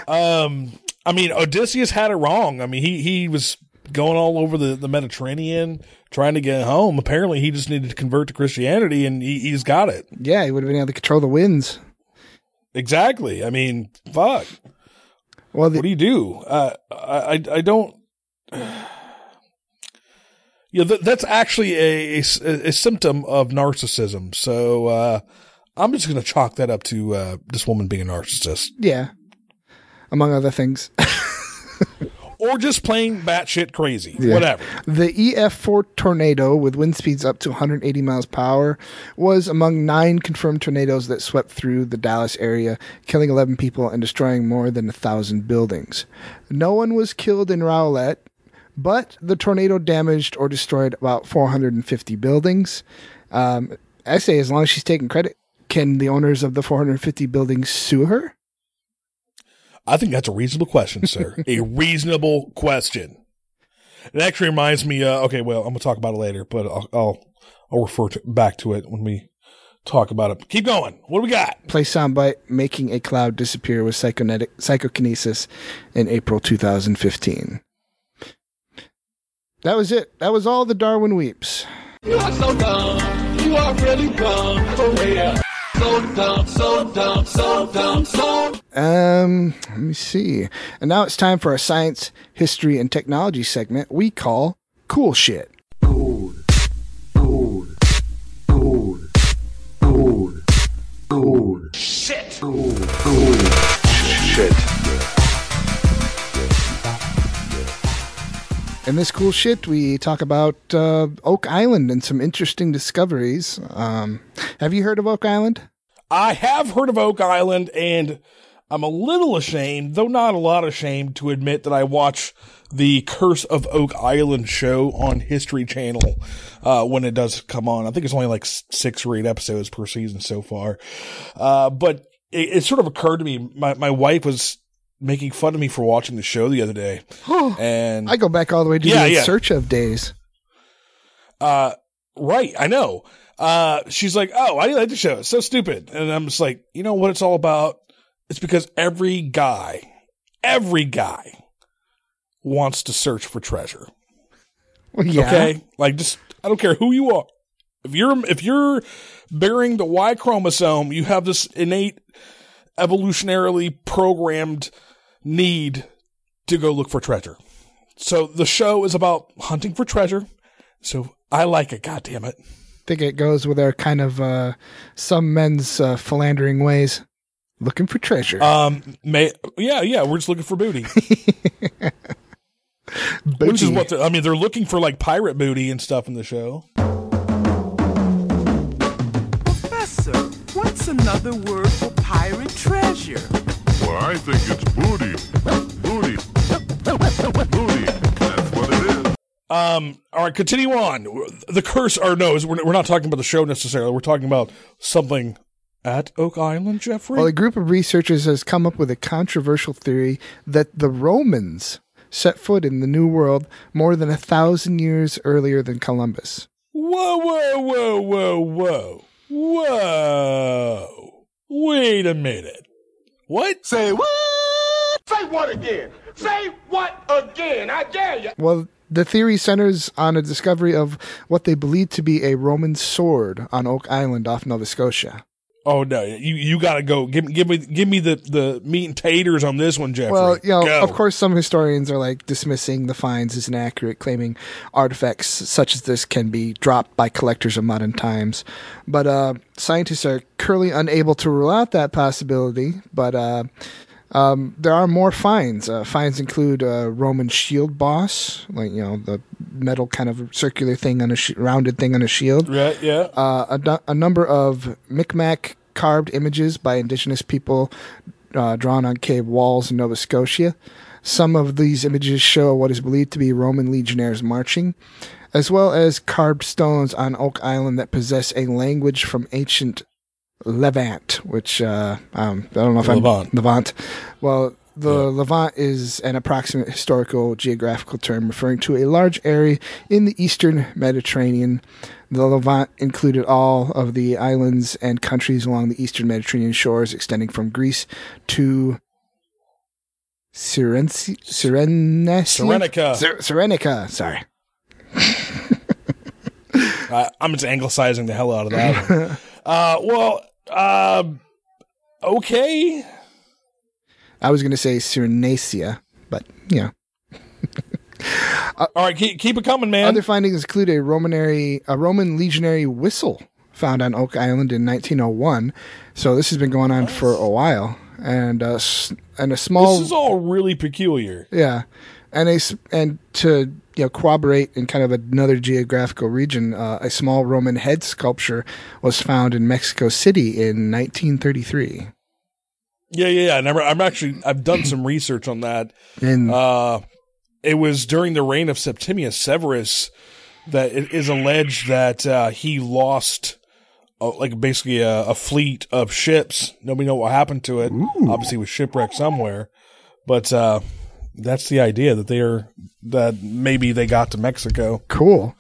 Um, I mean, Odysseus had it wrong. I mean, he he was going all over the, the Mediterranean trying to get home. Apparently, he just needed to convert to Christianity, and he, he's got it Yeah, he would have been able to control the winds. exactly. I mean, fuck. Well, the, what do you do? Uh, I I, I don't. Yeah, that's actually a, a, a symptom of narcissism. So uh, I'm just going to chalk that up to uh, this woman being a narcissist. yeah, among other things. or just plain batshit crazy. Yeah. Whatever. The EF4 tornado, with wind speeds up to 180 miles per hour, was among nine confirmed tornadoes that swept through the Dallas area, killing 11 people and destroying more than a thousand buildings. No one was killed in Rowlett, but the tornado damaged or destroyed about 450 buildings. Um, I say, as long as she's taking credit, can the owners of the 450 buildings sue her? I think that's a reasonable question, sir. a reasonable question. It actually reminds me. Uh, okay, well, I'm gonna talk about it later, but I'll, I'll I'll refer to, back to it when we talk about it. Keep going. What do we got? Play soundbite making a cloud disappear with psychonetic psychokinesis in April 2015. That was it. That was all the Darwin weeps. You are so dumb. You are really dumb. Korea. So dumb, so dumb, so dumb, so Um, let me see. And now it's time for our science, history, and technology segment we call Cool Shit. Shit. Shit. In this cool shit, we talk about uh, Oak Island and some interesting discoveries. Um, have you heard of Oak Island? I have heard of Oak Island, and I'm a little ashamed, though not a lot ashamed, to admit that I watch the Curse of Oak Island show on History Channel uh, when it does come on. I think it's only like six or eight episodes per season so far. Uh, but it, it sort of occurred to me, my, my wife was making fun of me for watching the show the other day. and I go back all the way to Yeah, the yeah. search of days. Uh, right. I know. Uh, she's like, Oh, I like the show. It's so stupid. And I'm just like, you know what it's all about? It's because every guy, every guy wants to search for treasure. Well, yeah. Okay. Like just, I don't care who you are. If you're, if you're bearing the Y chromosome, you have this innate evolutionarily programmed need to go look for treasure. So the show is about hunting for treasure. So I like it. God damn it. think it goes with our kind of uh, some men's uh, philandering ways, looking for treasure. Um, may, yeah, yeah, we're just looking for booty. Which is what I mean, they're looking for like pirate booty and stuff in the show. Professor, what's another word for pirate treasure? Well, I think it's booty. Booty. Booty. That's what it is. Um, all right, continue on. The curse, or no, is- we're, we're not talking about the show necessarily. We're talking about something at Oak Island, Jeffrey. Well, a group of researchers has come up with a controversial theory that the Romans set foot in the New World more than a thousand years earlier than Columbus. Whoa, whoa, whoa, whoa, whoa. Whoa. Wait a minute. What? Say what? Say what again? Say what again? I dare you. Well, the theory centers on a discovery of what they believe to be a Roman sword on Oak Island off Nova Scotia. Oh no, you you gotta go. Give me give me give me the the meat and taters on this one, Jeffrey. Well, you know, Go. of course, some historians are like dismissing the finds as inaccurate, claiming artifacts such as this can be dropped by collectors of modern times. But uh, scientists are currently unable to rule out that possibility. But uh, um, there are more finds. Uh, finds include a Roman shield boss, like you know the metal kind of circular thing on a sh- rounded thing on a shield. Right, yeah. Uh, a, a number of Micmac carved images by indigenous people uh, drawn on cave walls in Nova Scotia. Some of these images show what is believed to be Roman legionnaires marching, as well as carved stones on Oak Island that possess a language from ancient Levant, which uh, um, I don't know if Levant. I'm Levant. Well, the Levant is an approximate historical geographical term referring to a large area in the eastern Mediterranean. The Levant included all of the islands and countries along the eastern Mediterranean shores, extending from Greece to Cyrenesia? Cyrenica. Cyr- Cyrenica, sorry. I, I'm just anglicizing the hell out of that. uh, well, uh, okay. I was going to say Cyrenacia, but you know. All right, keep, keep it coming, man. Other findings include a Romanary, a Roman legionary whistle found on Oak Island in 1901. So this has been going on for a while, and uh, and a small this is all really peculiar. yeah, and a and to you know corroborate in kind of another geographical region, uh, a small Roman head sculpture was found in Mexico City in 1933. Yeah, yeah, yeah. And I'm, I'm actually I've done some research on that. And Uh, it was during the reign of Septimius Severus that it is alleged that uh, he lost. Uh, like basically a, a fleet of ships. Nobody know what happened to it. Obviously, it was shipwrecked somewhere. But uh, that's the idea that they are that maybe they got to Mexico. Cool.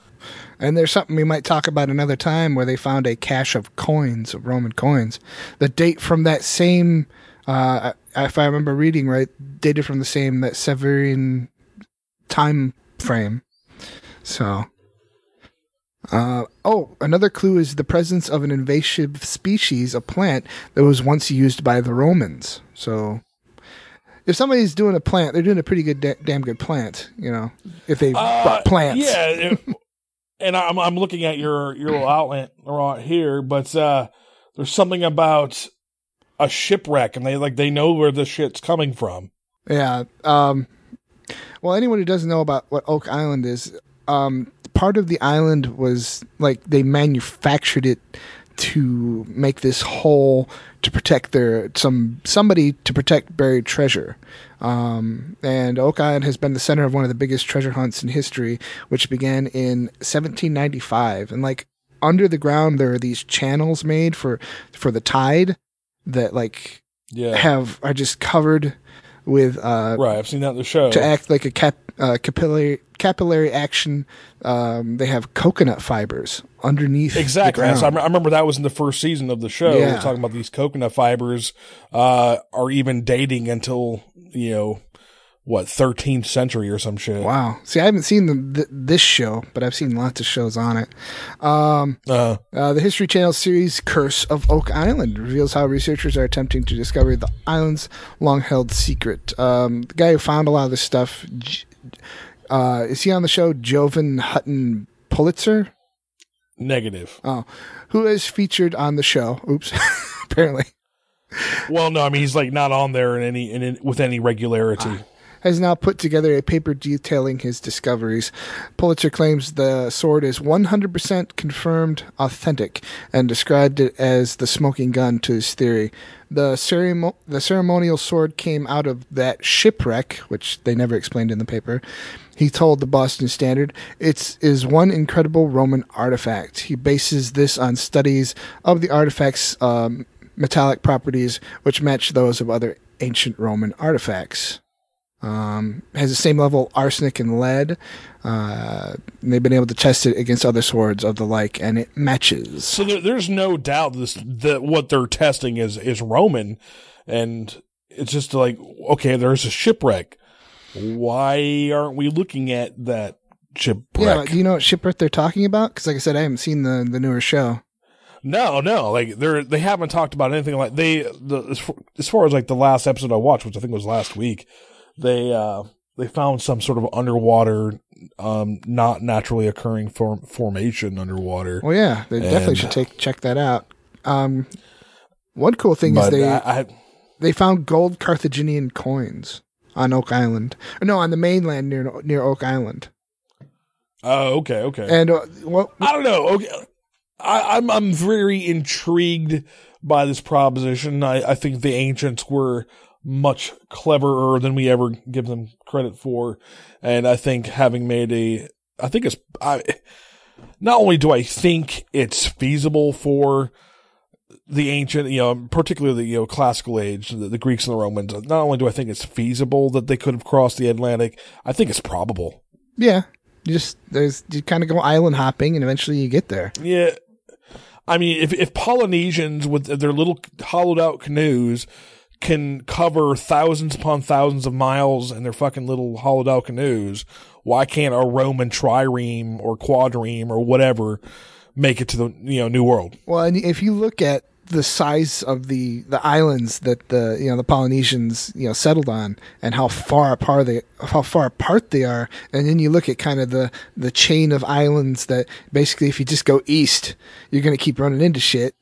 And there's something we might talk about another time where they found a cache of coins, of Roman coins. The date from that same, uh, if I remember reading right, dated from the same that Severian time frame. So, uh, oh, another clue is the presence of an invasive species a plant that was once used by the Romans. So, if somebody's doing a plant, they're doing a pretty good, da- damn good plant. You know, if they Uh, brought plants. Yeah, it- and I'm I'm looking at your your little outlet right here, but uh, there's something about a shipwreck, and they like they know where the shit's coming from. Yeah. Um, well, anyone who doesn't know about what Oak Island is, um, part of the island was like they manufactured it to make this hole to protect their some somebody to protect buried treasure. Um, and Oak Island has been the center of one of the biggest treasure hunts in history, which began in 1795. And like under the ground, there are these channels made for for the tide that like Yeah. have are just covered with uh, Right, I've seen that in the show. to act like a cap, uh, capillary capillary action. Um, they have coconut fibers underneath. Exactly. The Yes, I, I remember that was in the first season of the show. We were talking about these coconut fibers uh, are even dating until you know what 13th century or some shit. Wow. See, I haven't seen the, th- this show, but I've seen lots of shows on it. Um, Uh, uh, the History Channel series Curse of Oak Island reveals how researchers are attempting to discover the island's long held secret. Um, the guy who found a lot of this stuff, uh, is he on the show? Jovan Hutton Pulitzer? negative. Oh, who is featured on the show? Oops, apparently. Well, no, I mean he's like not on there in any in, in with any regularity. Has now put together a paper detailing his discoveries. Pulitzer claims the sword is 100% confirmed authentic and described it as the smoking gun to his theory. The, ceremo- the ceremonial sword came out of that shipwreck, which they never explained in the paper. He told the Boston Standard, "It is one incredible Roman artifact." He bases this on studies of the artifact's um, metallic properties, which match those of other ancient Roman artifacts um, has the same level of arsenic and lead. Uh, they've been able to test it against other swords of the like, and it matches. So there, there's no doubt this that what they're testing is is Roman, and it's just like okay, there's a shipwreck. Why aren't we looking at that shipwreck? Yeah, do you know what shipwreck they're talking about? Because, like I said, I haven't seen the the newer show. No, no, like they're they haven't talked about anything like they the as far, as far as like the last episode I watched, which I think was last week, they uh they found some sort of underwater, um, not naturally occurring form, formation underwater. Well, yeah, they definitely should take check that out. Um, one cool thing is they I, I they found gold Carthaginian coins on Oak Island. No, on the mainland near near Oak Island. oh okay okay And uh, what I don't know. Okay, I, I'm I'm very intrigued by this proposition. I, I think the ancients were much cleverer than we ever give them credit for, and I think having made a, I think it's I. Not only do I think it's feasible for the ancient, you know, particularly the you know classical age, the, the Greeks and the Romans. Not only do I think it's feasible that they could have crossed the Atlantic, I think it's probable. yeah, you just there's you kind of go island hopping, and eventually you get there. Yeah. I mean, if, if Polynesians with their little hollowed out canoes can cover thousands upon thousands of miles in their fucking little hollowed out canoes, why can't a Roman trireme or quadreme or whatever make it to the you know New World? Well, and if you look at the size of the the islands that the you know the Polynesians you know settled on, and how far apart they how far apart they are, and then you look at kind of the the chain of islands that basically, if you just go east, you're going to keep running into shit.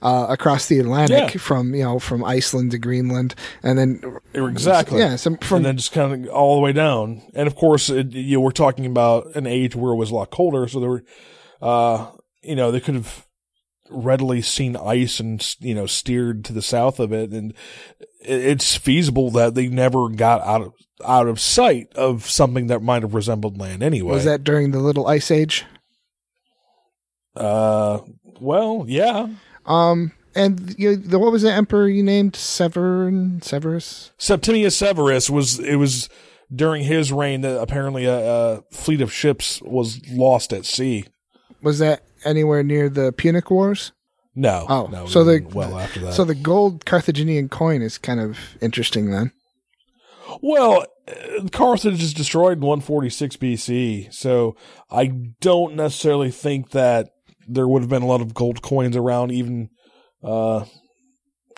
Uh, across the Atlantic, Yeah. from you know from Iceland to Greenland, and then Exactly. yeah, some from and then just kind of all the way down. And of course, it, you know, we're talking about an age where it was a lot colder, so there were, uh, you know, they could have readily seen ice and you know steered to the south of it, and it's feasible that they never got out of out of sight of something that might have resembled land anyway. was that during the Little Ice Age. Uh, well, yeah. Um, and you the what was the emperor you named Severin Severus? Septimius Severus was it was during his reign that apparently a, a fleet of ships was lost at sea. Was that anywhere near the Punic Wars? No. Oh, no, so the well after that. so the gold Carthaginian coin is kind of interesting then. Well, uh, Carthage is destroyed in 146 BC, so I don't necessarily think that there would have been a lot of gold coins around, even uh,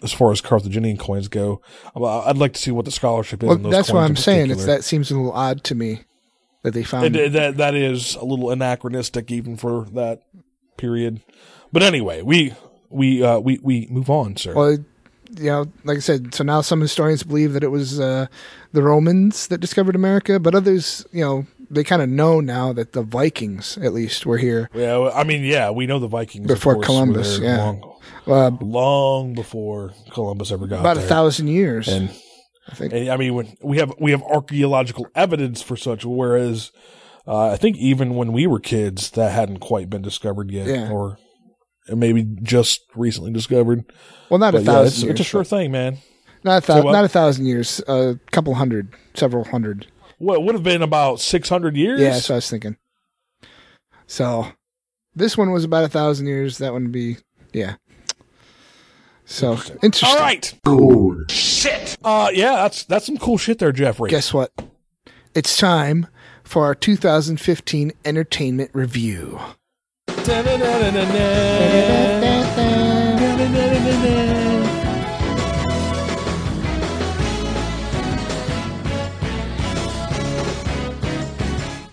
as far as Carthaginian coins go. I'd like to see what the scholarship is. Well, in those that's what I'm saying. It's that seems a little odd to me that they found. It- that that is a little anachronistic even for that period. But anyway, we we uh, we we move on, sir. Well, you know, like I said, so now some historians believe that it was uh, the Romans that discovered America, but others, you know, they kind of know now that the Vikings, at least, were here yeah, I mean, yeah, we know the Vikings before course, Columbus. Yeah, long, uh, long before Columbus ever got about there. a thousand years. And I think. And, I mean, when we have we have archaeological evidence for such, whereas uh, I think even when we were kids, that hadn't quite been discovered yet, Yeah. or maybe just recently discovered. Well, not a But yeah, thousand it's, years, it's a sure thing, man. Not a thou- what? not a thousand years, a couple hundred, several hundred. Well, it would have been about six hundred years. Yeah, that's what I was thinking. So this one was about a thousand years. That one would be, yeah. So interesting. All right. Cool shit. Uh, yeah, that's that's some cool shit there, Jeffrey. Guess what? It's time for our 2015 entertainment review.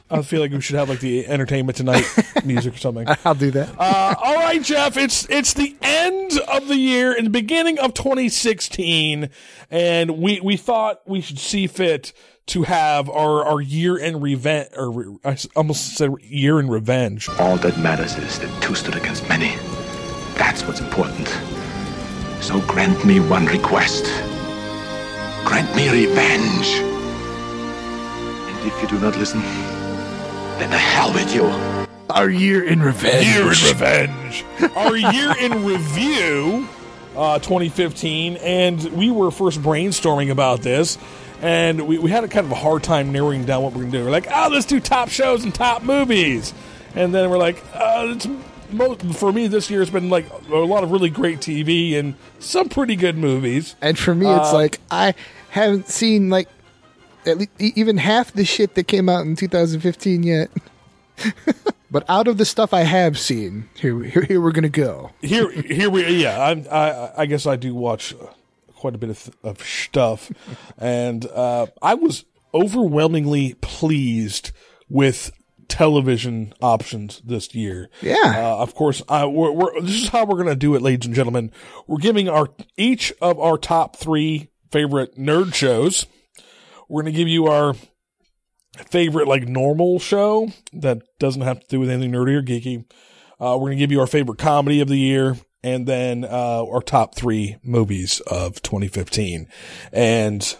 I feel like we should have like the entertainment tonight music or something. I'll do that. Uh, all right, Jeff. It's it's the end of the year and the beginning of 2016, and we we thought we should see fit to have our our year in revenge, or re- I s- almost said year in revenge. All that matters is that two stood against many. That's what's important. So grant me one request. Grant me revenge. And if you do not listen, then the hell with you. Our year in revenge. Year in revenge. Our year in review, uh, 2015, and we were first brainstorming about this, and we, we had a kind of a hard time narrowing down what we're gonna do. We're like, oh, let's do top shows and top movies, and then we're like, uh, it's most, for me this year has been like a lot of really great TV and some pretty good movies. And for me, it's Uh, like I haven't seen like at least even half the shit that came out in 2015 yet. but out of the stuff I have seen, here, here, here we're gonna go. here here we yeah I'm, i i guess i do watch quite a bit of, of stuff and uh i was overwhelmingly pleased with television options this year Yeah. uh, of course I, we're, we're this is how we're gonna do it ladies and gentlemen we're giving our each of our top three favorite nerd shows we're gonna give you our favorite like normal show that doesn't have to do with anything nerdy or geeky. Uh, we're gonna give you our favorite comedy of the year, and then uh, our top three movies of 2015. And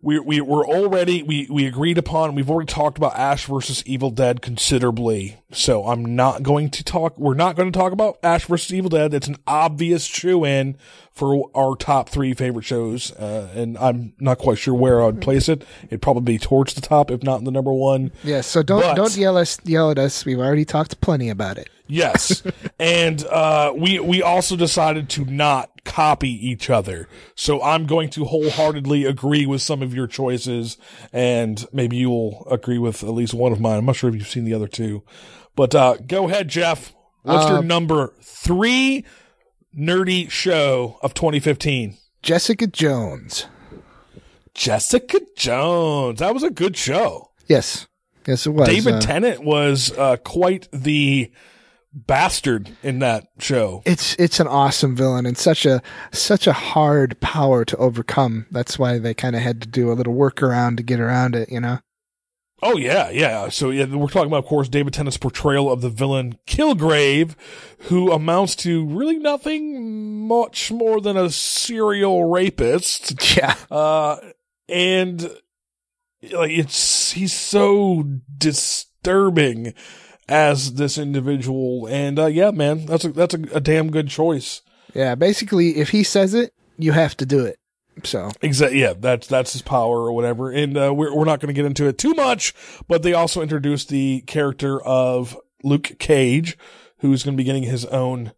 we we we're already we we agreed upon. We've already talked about Ash versus Evil Dead considerably, so I'm not going to talk. We're not going to talk about Ash versus Evil Dead. It's an obvious shoe in for our top three favorite shows, uh, and I'm not quite sure where I'd place it. It'd probably be towards the top, if not in the number one. Yeah, so don't But- don't yell us yell at us. We've already talked plenty about it. Yes, and uh, we we also decided to not copy each other. So I'm going to wholeheartedly agree with some of your choices, and maybe you'll agree with at least one of mine. I'm not sure if you've seen the other two, but uh, go ahead, Jeff. What's Uh, your number three nerdy show of 2015? Jessica Jones. Jessica Jones. That was a good show. Yes, yes, it was. David uh, Tennant was uh, quite the bastard in that show. it's it's an awesome villain and such a such a hard power to overcome. That's why they kind of had to do a little workaround to get around it. You know. Oh yeah, yeah. So yeah, we're talking about, of course, David Tennant's portrayal of the villain Kilgrave, who amounts to really nothing much more than a serial rapist. Yeah. Uh, and like it's he's so disturbing as this individual, and uh, yeah, man, that's a that's a, a damn good choice. Yeah, basically, if he says it, you have to do it. So Exactly. Yeah, that's that's his power or whatever. And uh, we're we're not going to get into it too much, but they also introduced the character of Luke Cage, who's going to be getting his own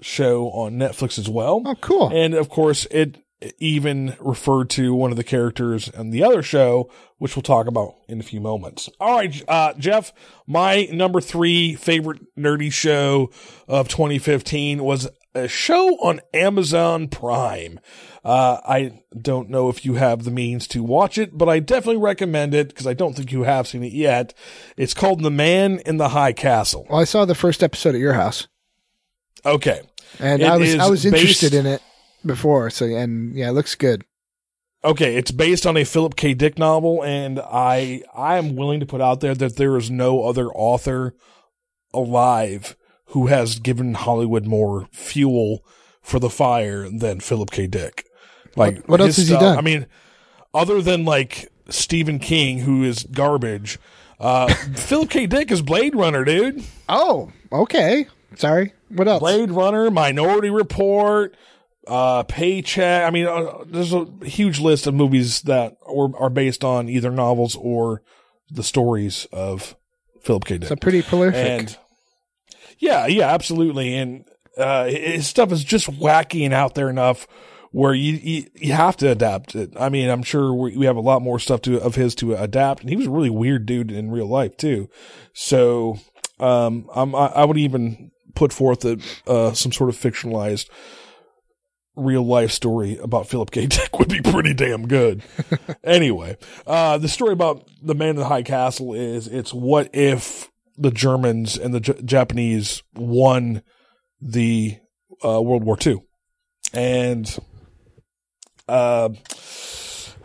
show on Netflix as well. Oh, cool! And of course, it even referred to one of the characters on the other show, which we'll talk about in a few moments. All right, uh, Jeff, my number three favorite nerdy show of 2015 was a show on Amazon Prime. Uh, I don't know if you have the means to watch it, but I definitely recommend it because I don't think you have seen it yet. It's called The Man in the High Castle. well, I saw the first episode at your house, Okay. and It I was I was interested based- in it before. So and yeah, it looks good. Okay, it's based on a Philip K. Dick novel, and I I am willing to put out there that there is no other author alive who has given Hollywood more fuel for the fire than Philip K. Dick. Like What- what else has he done? I mean, other than like Stephen King, who is garbage. Uh, Philip K. Dick is Blade Runner, dude. Oh, okay. Sorry. What else? Blade Runner, Minority Report, uh, Paycheck. I mean, uh, there's a huge list of movies that are, are based on either novels or the stories of Philip K. Dick. So pretty prolific. And yeah, yeah, absolutely. And uh, his stuff is just wacky and out there enough where you, you you have to adapt it. I mean, I'm sure we, we have a lot more stuff to of his to adapt, and he was a really weird dude in real life too. So, um, I'm, I, I would even put forth that uh, some sort of fictionalized real life story about Philip K. Dick would be pretty damn good. anyway, uh, the story about the man in the high castle is it's what if the Germans and the J- Japanese won the uh, World War II, and uh,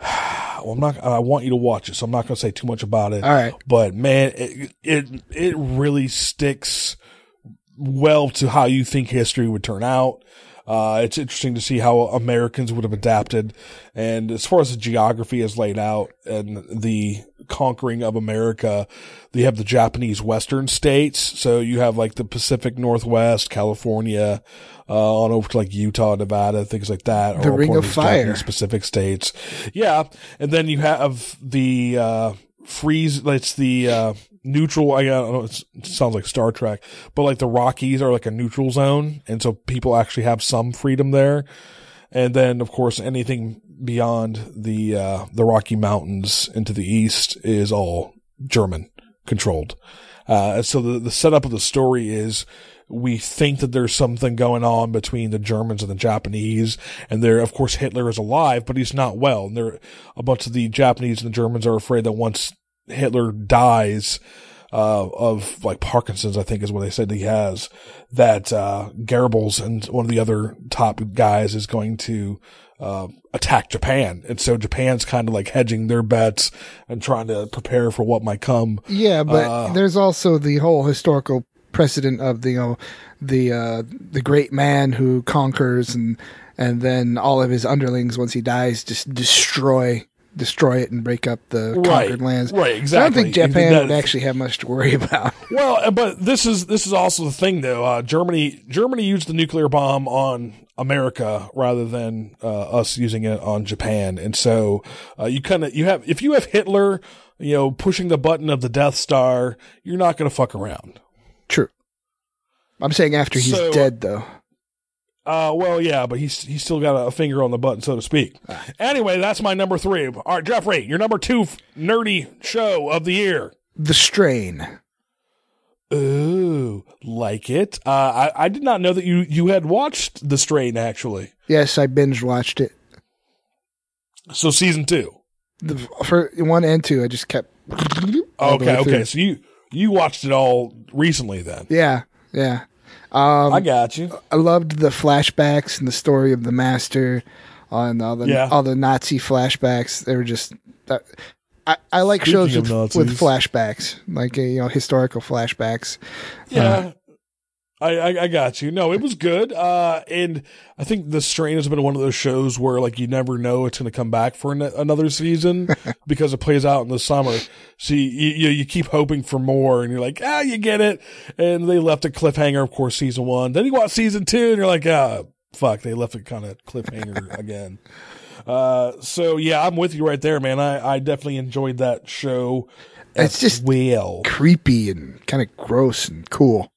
well, I'm not. I want you to watch it, so I'm not going to say too much about it. All right. but man, it it it really sticks well to how you think history would turn out. Uh, it's interesting to see how Americans would have adapted. And as far as the geography is laid out and the conquering of America, you have the Japanese Western states. So you have like the Pacific Northwest, California, uh, on over to like Utah, Nevada, things like that. The Ring of Fire. Japanese Pacific states. Yeah. And then you have the, uh, freeze, it's the, uh, neutral, I don't know, it sounds like Star Trek, but like the Rockies are like a neutral zone. And so people actually have some freedom there. And then, of course, anything beyond the, uh, the Rocky Mountains into the east is all German controlled. Uh, so the, the setup of the story is we think that there's something going on between the Germans and the Japanese. And there, of course, Hitler is alive, but he's not well. And there, a bunch of the Japanese and the Germans are afraid that once Hitler dies, uh, of like Parkinson's, I think is what they said he has, that, uh, Goebbels and one of the other top guys is going to, uh, attack Japan. And so Japan's kind of like hedging their bets and trying to prepare for what might come. Yeah, but Uh, there's also the whole historical precedent of the you know the uh, the great man who conquers and and then all of his underlings once he dies just destroy destroy it and break up the Right, conquered lands. right, So I don't think Japan That- would actually have much to worry about. Well, uh, but this is this is also the thing though. Uh, Germany Germany used the nuclear bomb on America rather than uh, us using it on Japan, and so uh, you kind of you have if you have Hitler, you know, pushing the button of the Death Star, you're not going to fuck around. True. I'm saying after he's So- dead though. Uh, well, yeah, but he's he's still got a finger on the button, so to speak. Anyway, that's my number three. All right, Jeffrey, your number two f- nerdy show of the year. The strain. Ooh, like it. Uh, I I did not know that you you had watched The Strain actually. Yes, I binge watched it. So season two. The for one and two, I just kept. Okay, okay. through. So you you watched it all recently then. Yeah, yeah. Um, I got you. I loved the flashbacks and the story of the master on all the Yeah. all the Nazi flashbacks. They were just. That, I, I like Speaking shows with, with flashbacks, like uh, you know historical flashbacks. Yeah. I, I I got you. No, it was good. Uh, and I think The Strain has been one of those shows where like you never know it's going to come back for an, another season because it plays out in the summer. So you, you you keep hoping for more, and you're like, ah, you get it. And they left a cliffhanger, of course, season one. Then you watch season two, and you're like, ah, fuck, they left a kind of cliffhanger again. Uh, so yeah, I'm with you right there, man. I, I definitely enjoyed that show. It's just well. creepy and kind of gross and cool.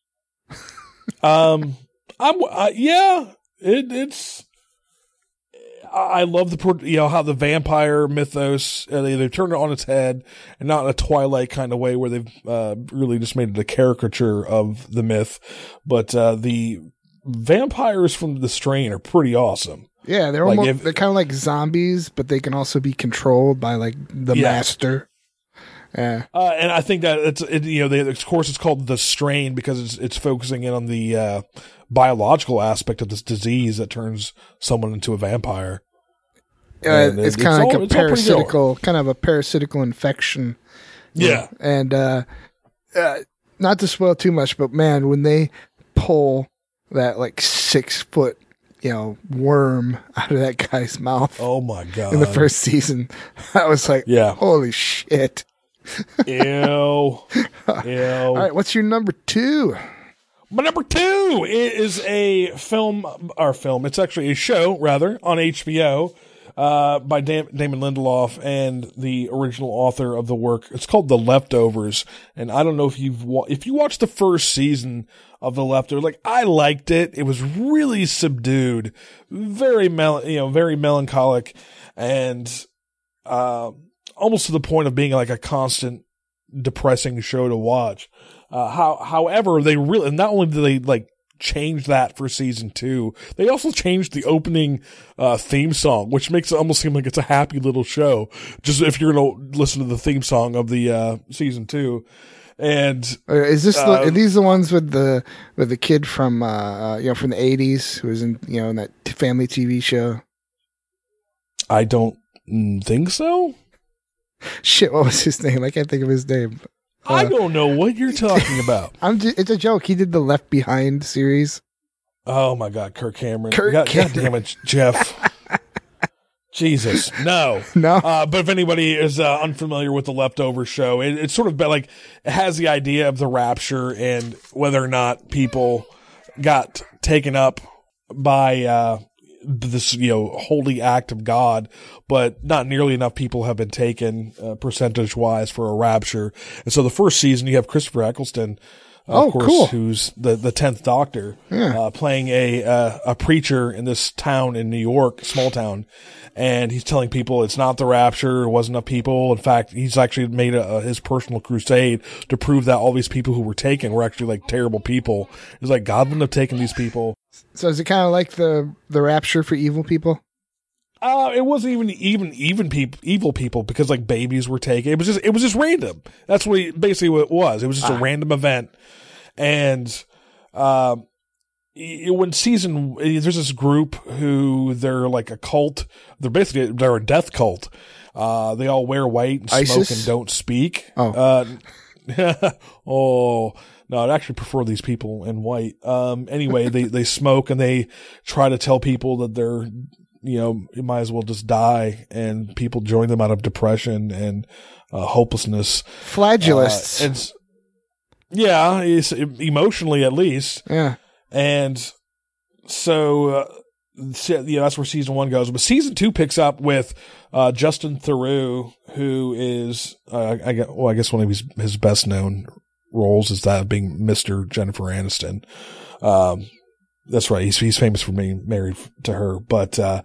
Um, I'm uh, yeah. It it's. I love the you know how the vampire mythos uh, they they turned it on its head and not in a Twilight kind of way where they've uh, really just made it a caricature of the myth, but uh, the vampires from the strain are pretty awesome. Yeah, they're Like, almost if- they're kind of like zombies, but they can also be controlled by like the Yeah. master. Yeah. Uh, and I think that it's it, you know they, of course it's called the strain because it's it's focusing in on the uh, biological aspect of this disease that turns someone into a vampire. Uh, And it's kind of like a all good. parasitical, kind of a parasitical infection. Yeah. And uh, uh, not to spoil too much, but man, when they pull that like six foot, you know, worm out of that guy's mouth. Oh my god! In the first season, I was like, Yeah. holy shit. Ew. Ew. All right, what's your number two? My number two is a film, or film. It's actually a show, rather, on HBO, uh, by Dam- Damon Lindelof and the original author of the work. It's called The Leftovers, and I don't know if you've wa- if you watched the first season of The Leftovers, like I liked it. It was really subdued, very mel- you know, very melancholic, and uh, almost to the point of being like a constant depressing show to watch. Uh, how, however, they really, not only did they like change that for season two, they also changed the opening, uh, theme song, which makes it almost seem like it's a happy little show. Just if you're going to listen to the theme song of the, uh, season two. And, Uh, Is this the, uh, are these the ones with the with the kid from uh, you know from the eighties who was in you know in that family TV show? I don't think so. Shit, what was his name? I can't think of his name. I don't know what you're talking about. I'm. Just, it's a joke. He did the Left Behind series. Oh my God, Kirk Cameron. Kirk God, God damn it, Jeff. Jesus, no, no. Uh, but if anybody is uh, unfamiliar with the leftover show, it, it's sort of like it has the idea of the rapture and whether or not people got taken up by uh, this you know holy act of God, but not nearly enough people have been taken uh, percentage wise for a rapture. And so the first season you have Christopher Eccleston. uh, Oh, of course, cool. who's the the tenth Doctor, Yeah. uh, playing a uh, a preacher in this town in New York, small town, and he's telling people it's not the rapture, it wasn't enough people. In fact, he's actually made a, a, his personal crusade to prove that all these people who were taken were actually like terrible people. It's like God wouldn't have taken these people. So is it kind of like the the Rapture for evil people? Uh, it wasn't even even even people evil people because like babies were taken. It was just it was just random. That's what he, basically what it was. It was just a Ah. random event, and um, y- when season there's this group who they're like a cult. They're basically they're a death cult. Uh, they all wear white and smoke ISIS? and don't speak. Oh. Uh, oh no, I'd actually prefer these people in white. Um, anyway, they, they smoke and they try to tell people that they're, you know, you might as well just die and people join them out of depression and, uh, hopelessness. Flagellists. Uh, and yeah, emotionally at least. Yeah. And so, uh, so, yeah, that's where season one goes. But season two picks up with uh, Justin Theroux, who is, uh, I guess, well, I guess one of his his best known roles is that of being Mister Jennifer Aniston. Um, that's right. He's he's famous for being married to her, but uh,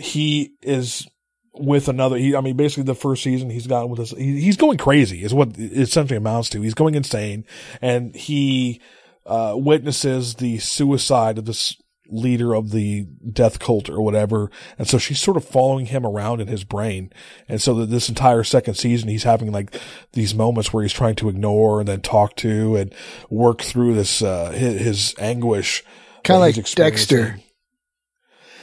he is with another. He, I mean, basically the first season he's gotten with us. He, he's going crazy, is what it essentially amounts to. He's going insane, and he uh, witnesses the suicide of this leader of the death cult or whatever. And so she's sort of following him around in his brain. And so that this entire second season, he's having like these moments where he's trying to ignore and then talk to and work through this, uh, his, his anguish. Kind of like Dexter.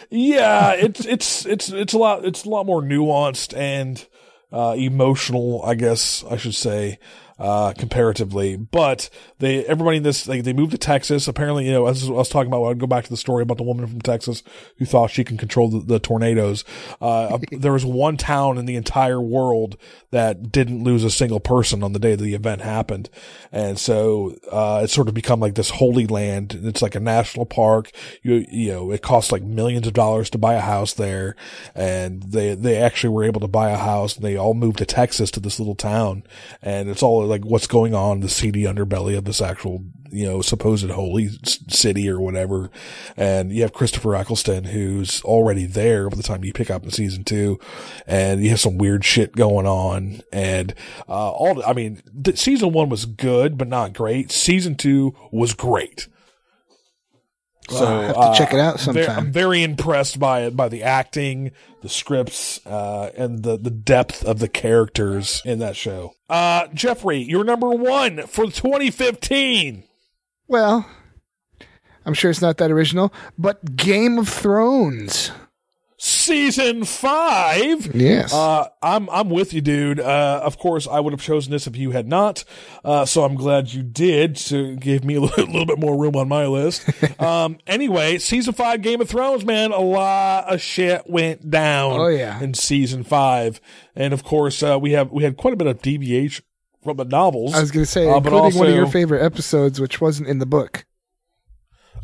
Yeah, it's it's it's it's a lot it's a lot more nuanced and uh, emotional, I guess I should say. Uh, comparatively. But they, everybody in this, like, they moved to Texas. Apparently, you know, as I was talking about, I'd go back to the story about the woman from Texas who thought she can control the, the tornadoes. Uh, there was one town in the entire world that didn't lose a single person on the day that the event happened. And so, uh, it's sort of become like this holy land. It's like a national park. You, you know, it costs like millions of dollars to buy a house there. And they, they actually were able to buy a house and they all moved to Texas to this little town. And it's all like what's going on the seedy underbelly of this actual, you know, supposed holy city or whatever. And you have Christopher Eccleston who's already there by the time you pick up in season two. And you have some weird shit going on. And, uh, all, I mean, th- season one was good, but not great. Season two was great. Well, I'll have to check it out uh, sometime. I'm very impressed by it, by the acting, the scripts, uh, and the, the depth of the characters in that show. Uh, Jeffrey, you're number one for 2015. Well, I'm sure it's not that original, but Game of Thrones. Season five. Yes. Uh, I'm, I'm with you, dude. Uh, of course, I would have chosen this if you had not. Uh, so I'm glad you did to give me a little, little bit more room on my list. um, anyway, season five Game of Thrones, man, a lot of shit went down. Oh, yeah. In season five. And of course, uh, we have, we had quite a bit of deviation from the novels. I was going to say, uh, including one of your favorite episodes, which wasn't in the book.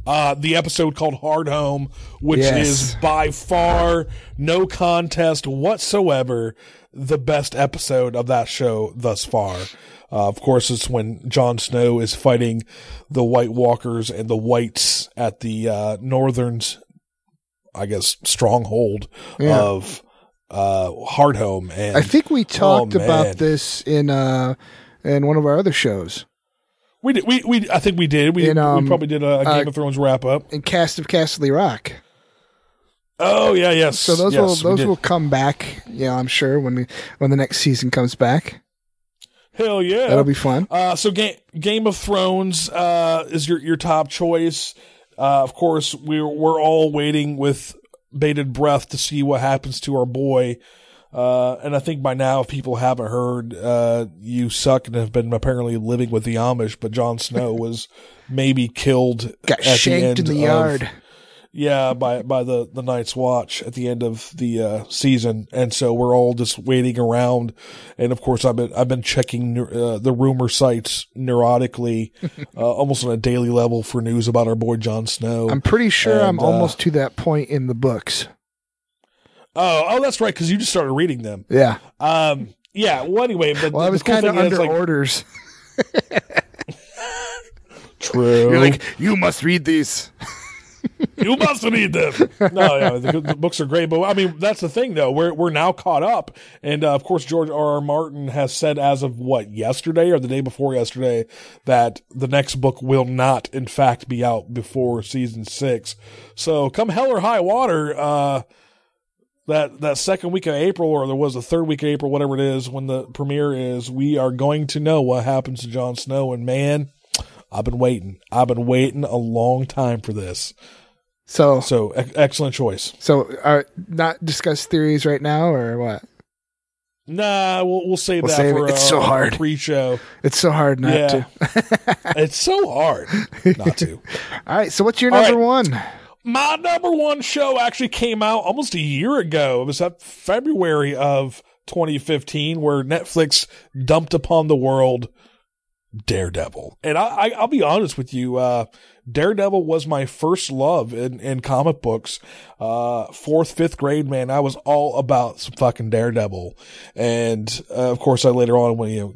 Uh, the episode called Hardhome, which Yes. is by far no contest whatsoever the best episode of that show thus far. Uh, of course, it's when Jon Snow is fighting the White Walkers and the Whites at the uh, Northern's, I guess, stronghold Yeah. of uh, Hardhome. And I think we talked oh, about this in uh in one of our other shows. We did. We, we I think we did. We, In, um, we probably did a, a Game uh, of Thrones wrap up. and Cast of Castle Rock. Oh yeah, yes. So those yes, will those will come back, yeah, I'm sure when we when the next season comes back. Hell yeah, That'll be fun. Uh, so Game Game of Thrones uh, is your your top choice. Uh, of course, we're we're all waiting with bated breath to see what happens to our boy. Uh, and I think by now, if people haven't heard, uh, you suck and have been apparently living with the Amish, but Jon Snow was maybe killed Got at shanked the in the of- yard. yeah, by by the the Night's Watch at the end of the uh, season, and so we're all just waiting around. And of course, I've been I've been checking uh, the rumor sites neurotically, uh, almost on a daily level for news about our boy Jon Snow. I'm pretty sure I'm uh, almost to that point in the books. Oh, oh, that's right, because you just started reading them. Yeah. Um. Yeah. Well, anyway, but Well, the, I was cool kind of under like, orders. True. You're like, you must read these. you must read them. No, yeah, the, the books are great, but I mean that's the thing though. We're we're now caught up, and uh, of course George R. R. Martin has said as of what yesterday or the day before yesterday that the next book will not, in fact, be out before season six. So come hell or high water, uh, that that second week of April or there was the third week of April, whatever it is, when the premiere is, we are going to know what happens to Jon Snow. And man, I've been waiting. I've been waiting a long time for this. So So e- excellent choice. So, not discuss theories right now, or what? Nah, we'll we'll save We'll that save for it. It's uh, so hard. pre-show. It's so hard not Yeah. to. it's so hard not to. All right. So, what's your All number right. one? My number one show actually came out almost a year ago. It was at February of 2015, where Netflix dumped upon the world Daredevil. And I, I I'll be honest with you, uh, Daredevil was my first love in, in comic books. Uh, fourth, fifth grade, man, I was all about some fucking Daredevil. And, uh, of course, I later on, when, you know,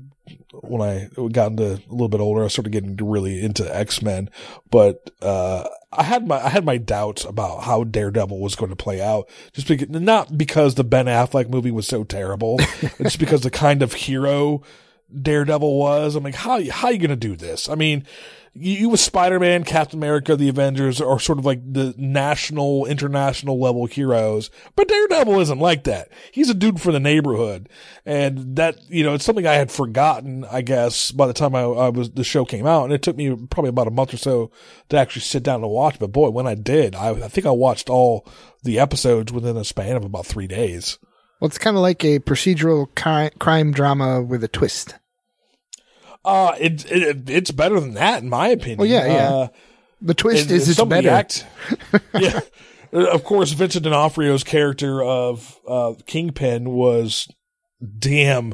when I got into a little bit older, I started getting really into X Men. But uh, I had my I had my doubts about how Daredevil was going to play out, just because not because the Ben Affleck movie was so terrible, it's because the kind of hero Daredevil was. I'm like, how how you going to do this? I mean, you, you with Spider Man, Captain America, the Avengers are sort of like the national, international level heroes, but Daredevil isn't like that. He's a dude for the neighborhood, and that you know it's something I had forgotten. I guess by the time I, I was the show came out, and it took me probably about a month or so to actually sit down and watch. But boy, when I did, I, I think I watched all the episodes within a span of about three days. Well, it's kind of like a procedural crime drama with a twist. Uh, it, it it's better than that in my opinion. Well, yeah, yeah. Uh, the twist and- is and it's better. act- yeah. Uh, Of course, Vincent D'Onofrio's character of uh, Kingpin was damn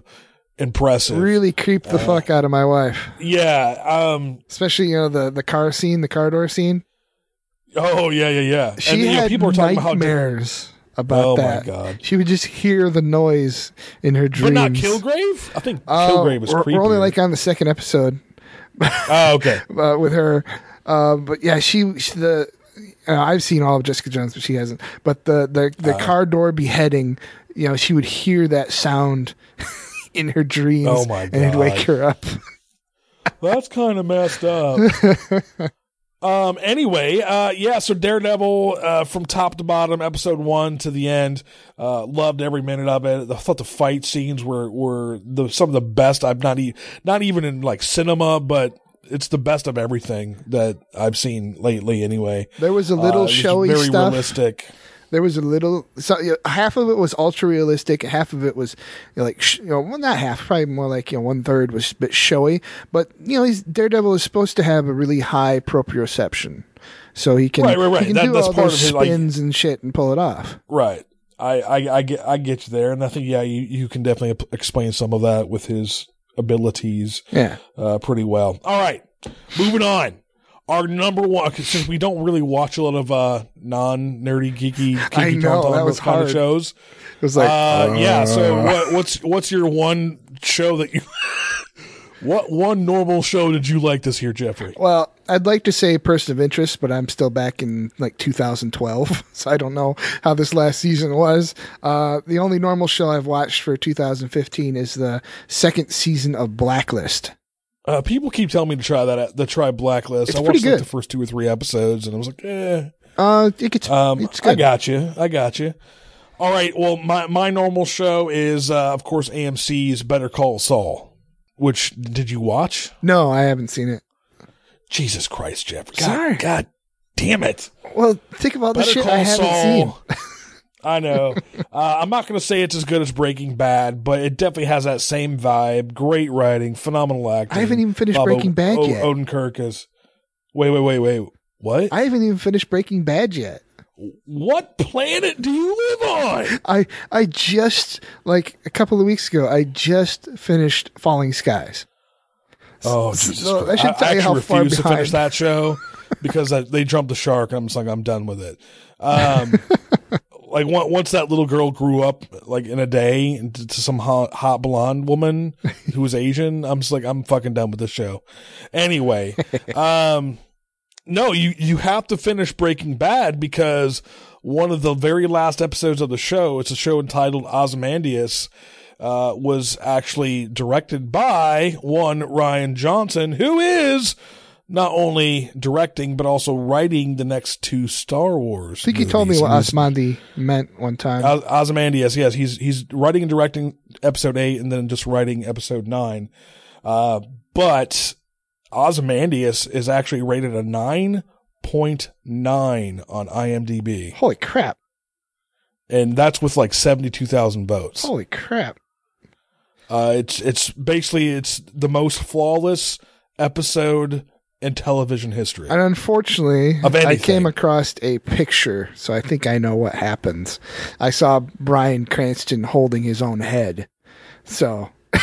impressive. really creeped the Uh, fuck out of my wife. Yeah. Um. Especially you know the the car scene, the car door scene. Oh yeah, yeah, yeah. She and, you know, had people are talking about how nightmares about Oh, my that. God. She would just hear the noise in her dreams. but not Kilgrave. I think Oh, Kilgrave is we're, creepy. we're only like on the second episode oh, okay. uh, with her. Uh, but yeah, she, she the uh, I've seen all of Jessica Jones, but she hasn't. But the the the Uh. car door beheading, you know, she would hear that sound in her dreams. Oh, my And it'd wake her up. That's kind of messed up. Um. Anyway, uh, yeah. So Daredevil, uh, from top to bottom, episode one to the end, uh, loved every minute of it. I thought the fight scenes were were the some of the best. I've not e- not even in like cinema, but it's the best of everything that I've seen lately. Anyway, There was a Uh, little it was showy very stuff. realistic. There was a little, so you know, half of it was ultra realistic, half of it was you know, like, sh- you know, well, not half, probably more like you know, one third was a bit showy. But you know, he's, Daredevil is supposed to have a really high proprioception, so he can, Right, right, right. he can That- do all those of his, like- spins and shit and pull it off. Right. I, I, I get I get you there, and I think yeah, you, you can definitely explain some of that with his abilities. Yeah. uh, pretty well. All right, moving on. Our number one since we don't really watch a lot of uh, non nerdy geeky, I geeky know, that was kind of shows. It was like, uh, yeah. So uh. what, what's what's your one show that you? what one normal show did you like this year, Jeffrey? Well, I'd like to say person of interest, but I'm still back in like 2012, so I don't know how this last season was. Uh, the only normal show I've watched for 2015 is the second season of Blacklist. Uh, people keep telling me to try that. To try Blacklist. It's I watched like, the first two or three episodes, and I was like, eh. Uh, it gets, Um, it's I got you. I got you. All right. Well, my my normal show is, uh, of course, AMC's Better Call Saul. Which did you watch? No, I haven't seen it. Jesus Christ, Jeffrey! God, Sorry. God damn it! Well, think about the Better shit Call I haven't Saul. seen. I know. Uh, I'm not going to say it's as good as Breaking Bad, but it definitely has that same vibe. Great writing, phenomenal acting. I haven't even finished Bob Breaking Bad O- yet. Odenkirk is. Wait, wait, wait, wait. What? I haven't even finished Breaking Bad yet. what planet do you live on? I I just like a couple of weeks ago. I just finished Falling Skies. Oh, Jesus so Christ. should I, tell I you actually how far to finish that show because I, they jumped the shark, and I'm just like, I'm done with it. Um, like once that little girl grew up, like in a day, into to some hot, hot blonde woman who was Asian, I'm just like, I'm fucking done with this show. Anyway, um, no, you you have to finish Breaking Bad because one of the very last episodes of the show, it's a show entitled Ozymandias, uh, was actually directed by one Rian Johnson, who is not only directing but also writing the next two Star Wars. I think he told me what Osmandi meant one time. Oz- Ozymandias, yes, he's he's writing and directing episode eight, and then just writing episode nine. Uh, but Ozymandias is actually rated a nine point nine on IMDb, Holy crap! and that's with like seventy two thousand votes. Holy crap! Uh, it's it's basically it's the most flawless episode in television history. And unfortunately, I came across a picture, so I think I know what happens. I saw Bryan Cranston holding his own head. So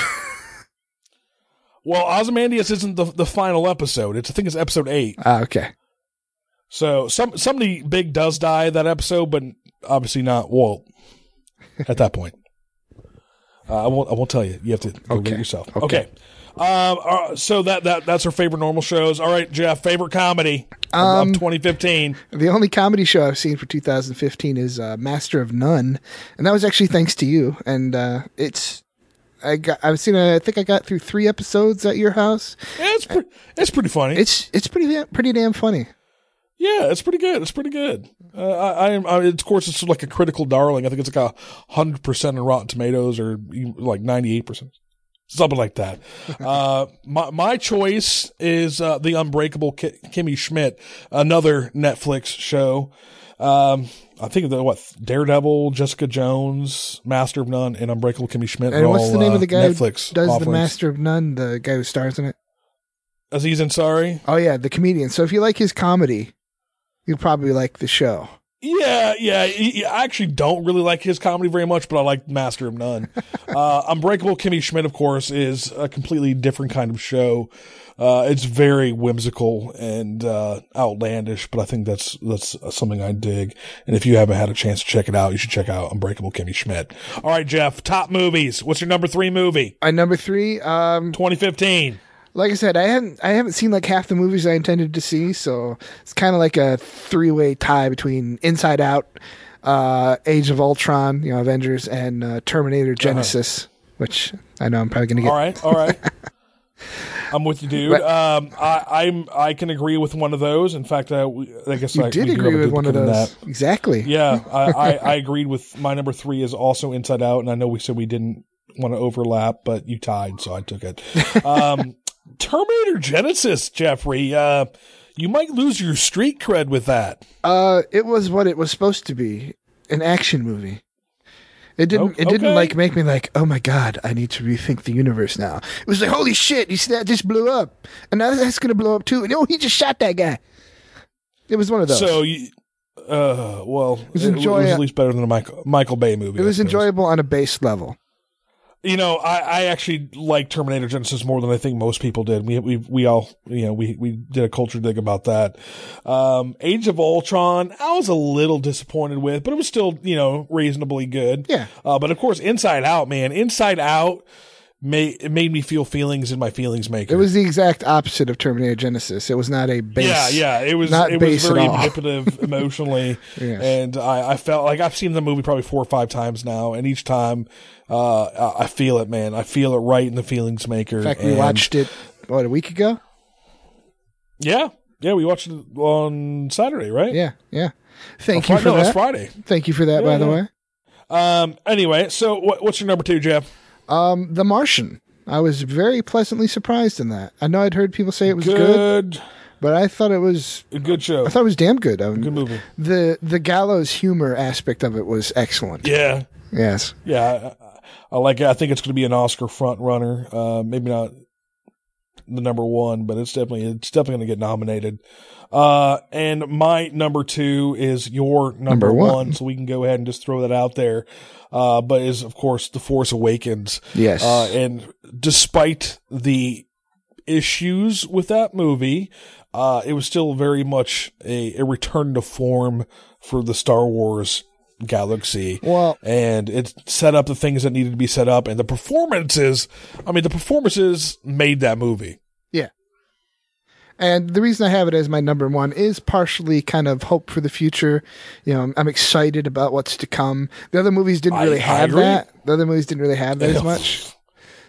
Well, Ozymandias isn't the the final episode. It's I think it's episode eight. ah, okay. So some somebody big does die that episode, but obviously not Walt at that point. Uh, I won't. I won't tell you. You have to go it yourself. Okay. Um. Uh, so that that that's our favorite normal shows. All right, Jeff. Favorite comedy of- Um, of 2015. The only comedy show I've seen for 2015 is uh, Master of None, and that was actually thanks to you. And uh, it's I got I've seen I think I got through three episodes at your house. Yeah, it's pre- it's pretty funny. It's it's pretty pretty damn funny. Yeah, it's pretty good. It's pretty good. Uh, I, I am. I, of course, it's like a critical darling. I think it's like a hundred percent on Rotten Tomatoes, or like ninety eight percent, something like that. uh, my my choice is uh, the Unbreakable Ki- Kimmy Schmidt, another Netflix show. Um, I think the what Daredevil, Jessica Jones, Master of None, and Unbreakable Kimmy Schmidt. And what's all, the name uh, of the guy Netflix who does the. Master of None? The guy who stars in it. Aziz Ansari. Oh yeah, the comedian. So if you like his comedy, you'll probably like the show. Yeah, yeah. he- I actually don't really like his comedy very much, but I like Master of None. uh, Unbreakable Kimmy Schmidt, of course, is a completely different kind of show. Uh, it's very whimsical and uh, outlandish, but I think that's that's something I dig. And if you haven't had a chance to check it out, you should check out Unbreakable Kimmy Schmidt. All right, Jeff. Top movies. What's your number three movie? My number three, um, 2015. Like I said, I haven't I haven't seen like half the movies I intended to see, so it's kind of like a three way tie between Inside Out, uh, Age of Ultron, you know, Avengers, and uh, Terminator Genisys, which I know I'm probably gonna get. All right, all right. I'm with you, dude. Right. Um, I, I'm I can agree with one of those. In fact, I, I guess You I, did agree with one of those, that. exactly. Yeah, I, I, I agreed with my number three is also Inside Out, and I know we said we didn't want to overlap, but you tied, so I took it. Um, Terminator Genisys, Jeffrey. Uh, you might lose your street cred with that. Uh, it was what it was supposed to be, an action movie. It didn't. O- It didn't like make me like, oh my god, I need to rethink the universe now. It was like, holy shit, you see that just blew up, and now that's gonna blow up too. And oh, he just shot that guy. It was one of those. So, you, uh, well, it was was, enjoy- at least better than a Michael Michael Bay movie. it was enjoyable on a base level. You know, I, I actually like Terminator Genisys more than I think most people did. We we we all you know we we did a culture dig about that. Um, Age of Ultron, I was a little disappointed with, but it was still you know reasonably good. Yeah. Uh, but of course, Inside Out, man, Inside Out made it made me feel feelings in my feelings maker. It was the exact opposite of Terminator Genisys. It was not a base. yeah, yeah. It was not it base at very manipulative emotionally, Yes. and I, I felt like I've seen the movie probably four or five times now, and each time uh, I I feel it, man. I feel it right in the feelings maker. In fact, we and- watched it what a week ago. Yeah, yeah, we watched it on Saturday, right? Yeah, yeah. Thank you Fri- for no, that. it's Friday. Thank you for that, Yeah, by the way. Um. Anyway, so what, what's your number two, Jeff? Um, The Martian. I was very pleasantly surprised in that. I know I'd heard people say it was good, Good, but I thought it was a good show. I thought it was damn good. Um, Good movie. The the gallows humor aspect of it was excellent. Yeah, Yes. yeah. I, like it. I think it's going to be an Oscar front runner. Uh, maybe not the number one, but it's definitely it's definitely going to get nominated. Uh, and my number two is your number, Number one. one. so we can go ahead and just throw that out there. Uh, but is of course the Force Awakens. Yes. Uh, and despite the issues with that movie, uh, it was still very much a, a return to form for the Star Wars galaxy. Well- and it set up the things that needed to be set up, and the performances. I mean, the performances made that movie. Yeah. And the reason I have it as my number one is partially kind of hope for the future. You know, I'm, excited about what's to come. The other movies didn't really I have agree. that. The other movies didn't really have that as much.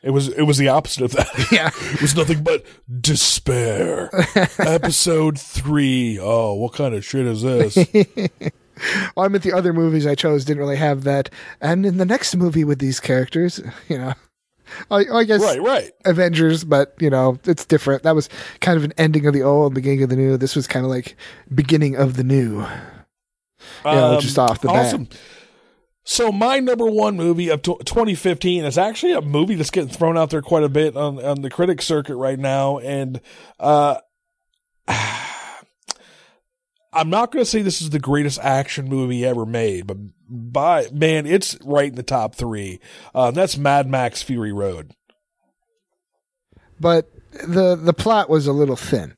It was it was the opposite of that. Yeah. it was nothing but despair. Episode three. Oh, what kind of shit is this? Well, I meant the other movies I chose didn't really have that. And in the next movie with these characters, you know, I, I guess right, right. Avengers, but you know, it's different. That was kind of an ending of the old, beginning of the new. This was kind of like beginning of the new. Yeah, Um, just off the bat. So my number one movie of tw 2015 is actually a movie that's getting thrown out there quite a bit on, on the critic circuit right now, and uh, I'm not going to say this is the greatest action movie ever made, but by man, it's right in the top three. Uh, that's Mad Max Fury Road. But the the plot was a little thin.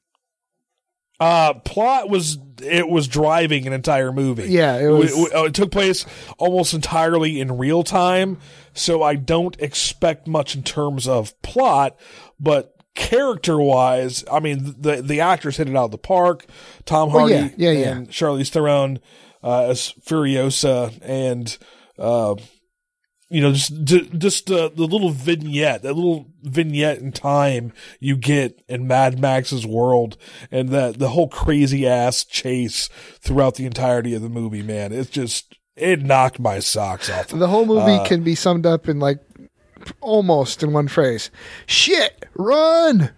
Uh, plot was it was driving an entire movie. Yeah, it it, it, it took place almost entirely in real time, so I don't expect much in terms of plot, but character wise, I mean the the actors hit it out of the park. Tom Oh, Hardy yeah, yeah, yeah. and Charlize Theron uh, as Furiosa and uh, you know, just ju- just uh, the little vignette, that little vignette in time you get in Mad Max's world, and that the whole crazy ass chase throughout the entirety of the movie. Man, it's just it knocked my socks off. The whole movie Uh, can be summed up in like almost in one phrase: "Shit, run!"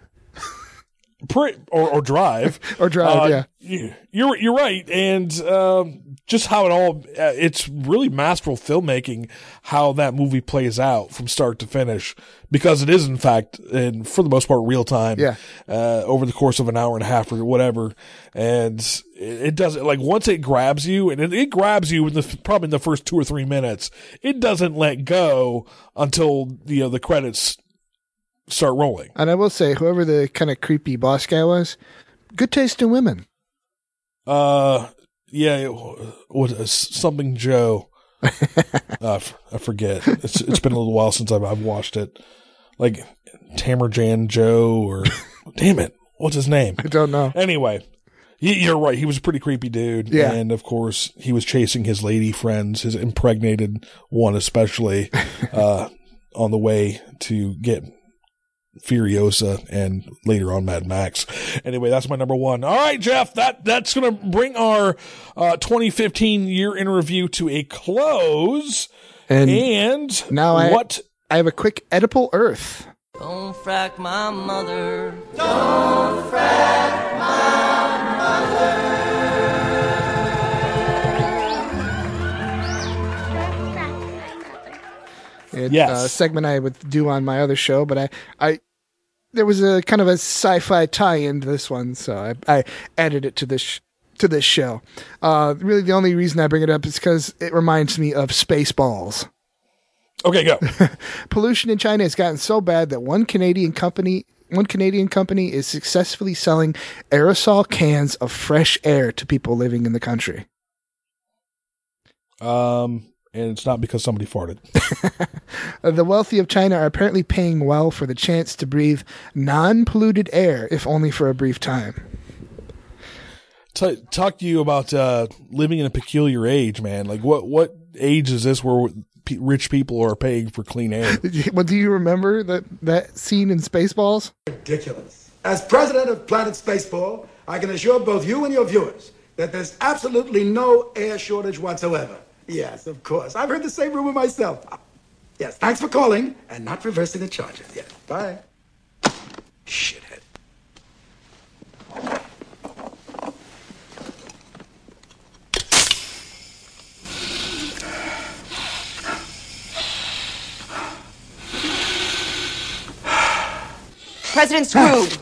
Or, or drive Or drive, Uh, yeah. you- you're you're right, and um, just how it all uh, it's really masterful filmmaking how that movie plays out from start to finish because it is in fact and for the most part real time. Yeah. Uh, over the course of an hour and a half or whatever, and it, it doesn't like once it grabs you and it, it grabs you in the probably in the first two or three minutes, it doesn't let go until you know the credits start rolling. And I will say, whoever the kind of creepy boss guy was, good taste in women. Uh, yeah, it, what is something Joe? uh, I f- I forget. It's it's been a little while since I've I've watched it. Like Tamerjan Joe or damn it, what's his name? I don't know. Anyway, you're right. He was a pretty creepy dude. Yeah. and of course he was chasing his lady friends, his impregnated one especially, uh, on the way to get Furiosa and later on Mad Max. Anyway, that's my number one. All right, Jeff, that that's gonna bring our uh, 2015 year in review to a close. And, And now I what? I have a quick Oedipal Earth. Don't frack my mother. Don't frack my mother. It's Yes. a segment I would do on my other show, but I, I there was a kind of a sci-fi tie-in to this one, so I, I added it to this sh- to this show. Uh, really, the only reason I bring it up is because it reminds me of Spaceballs. Okay, go. Pollution in China has gotten so bad that one Canadian company one Canadian company is successfully selling aerosol cans of fresh air to people living in the country. Um, and it's not because somebody farted. The wealthy of China are apparently paying well for the chance to breathe non-polluted air, if only for a brief time. T- talk to you about uh, living in a peculiar age, man. Like what what age is this where pe- rich people are paying for clean air? Well, do you remember that that scene in Spaceballs? ridiculous. As president of Planet Spaceball, I can assure both you and your viewers that there's absolutely no air shortage whatsoever. Yes, of course. I've heard the same rumor myself. Yes, thanks for calling and not reversing the charges. Yes, bye. Shithead. President screwed.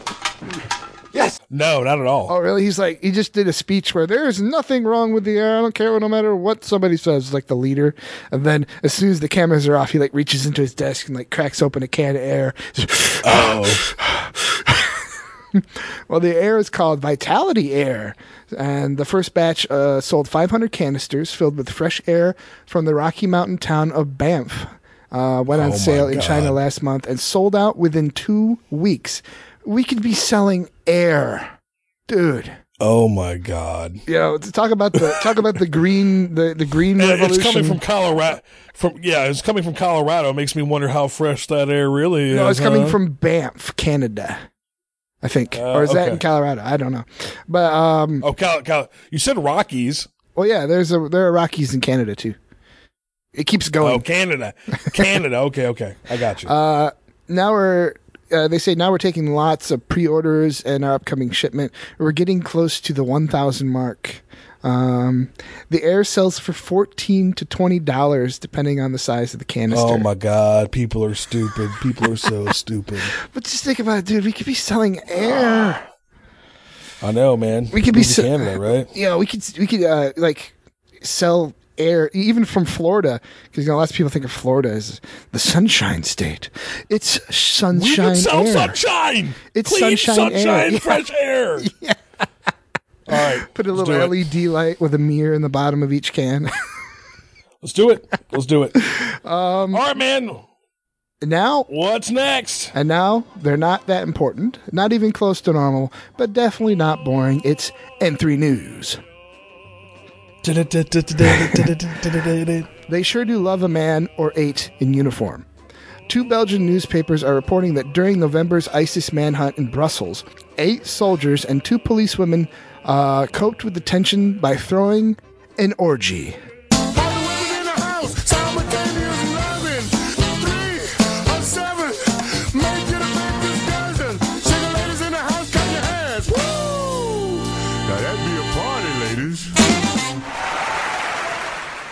Yes. No, not at all. Oh, really? He's like, he just did a speech where there is nothing wrong with the air. I don't care no matter what somebody says, like the leader. And then as soon as the cameras are off, he like reaches into his desk and like cracks open a can of air. Oh, Well, the air is called Vitality Air, and the first batch uh, sold 500 canisters filled with fresh air from the Rocky Mountain town of Banff. Uh, went on Oh, sale in China last month and sold out within two weeks. We could be selling air, dude. oh my God! You know, to talk about the talk about the green the the green And revolution. It's coming from Colorado. From yeah, it's coming from Colorado. It makes me wonder how fresh that air really is. no, it's coming huh? from Banff, Canada. I think, Uh, or is that in Colorado? I don't know, but um, Oh, Cal, Cal, you said Rockies. well, yeah, there's a there are Rockies in Canada too. It keeps going. Oh, Canada, Canada. Okay, okay, I got you. Uh, now we're uh, they say now we're taking lots of pre-orders and our upcoming shipment. We're getting close to the 1,000 mark. Um, the air sells for 14 to 20 dollars depending on the size of the canister. oh my God, people are stupid. People are so stupid. But just think about it, dude. We could be selling air. I know, man. We could be se- Canada, right? You know, we could we could uh, like sell air even from Florida because you know lots of people think of Florida as the sunshine state. It's sunshine we can sell air. sunshine. It's Clean sunshine air. sunshine, Yeah. fresh air. All right, Put a little do it. LED light with a mirror in the bottom of each can. Let's do it. Let's do it. um, All right, man. now What's next? and now they're not that important, not even close to normal, but definitely not boring. It's N3 News. They sure do love a man or eight in uniform. Two Belgian newspapers are reporting that during November's ISIS manhunt in Brussels, eight soldiers and two policewomen uh, coped with the tension by throwing an orgy.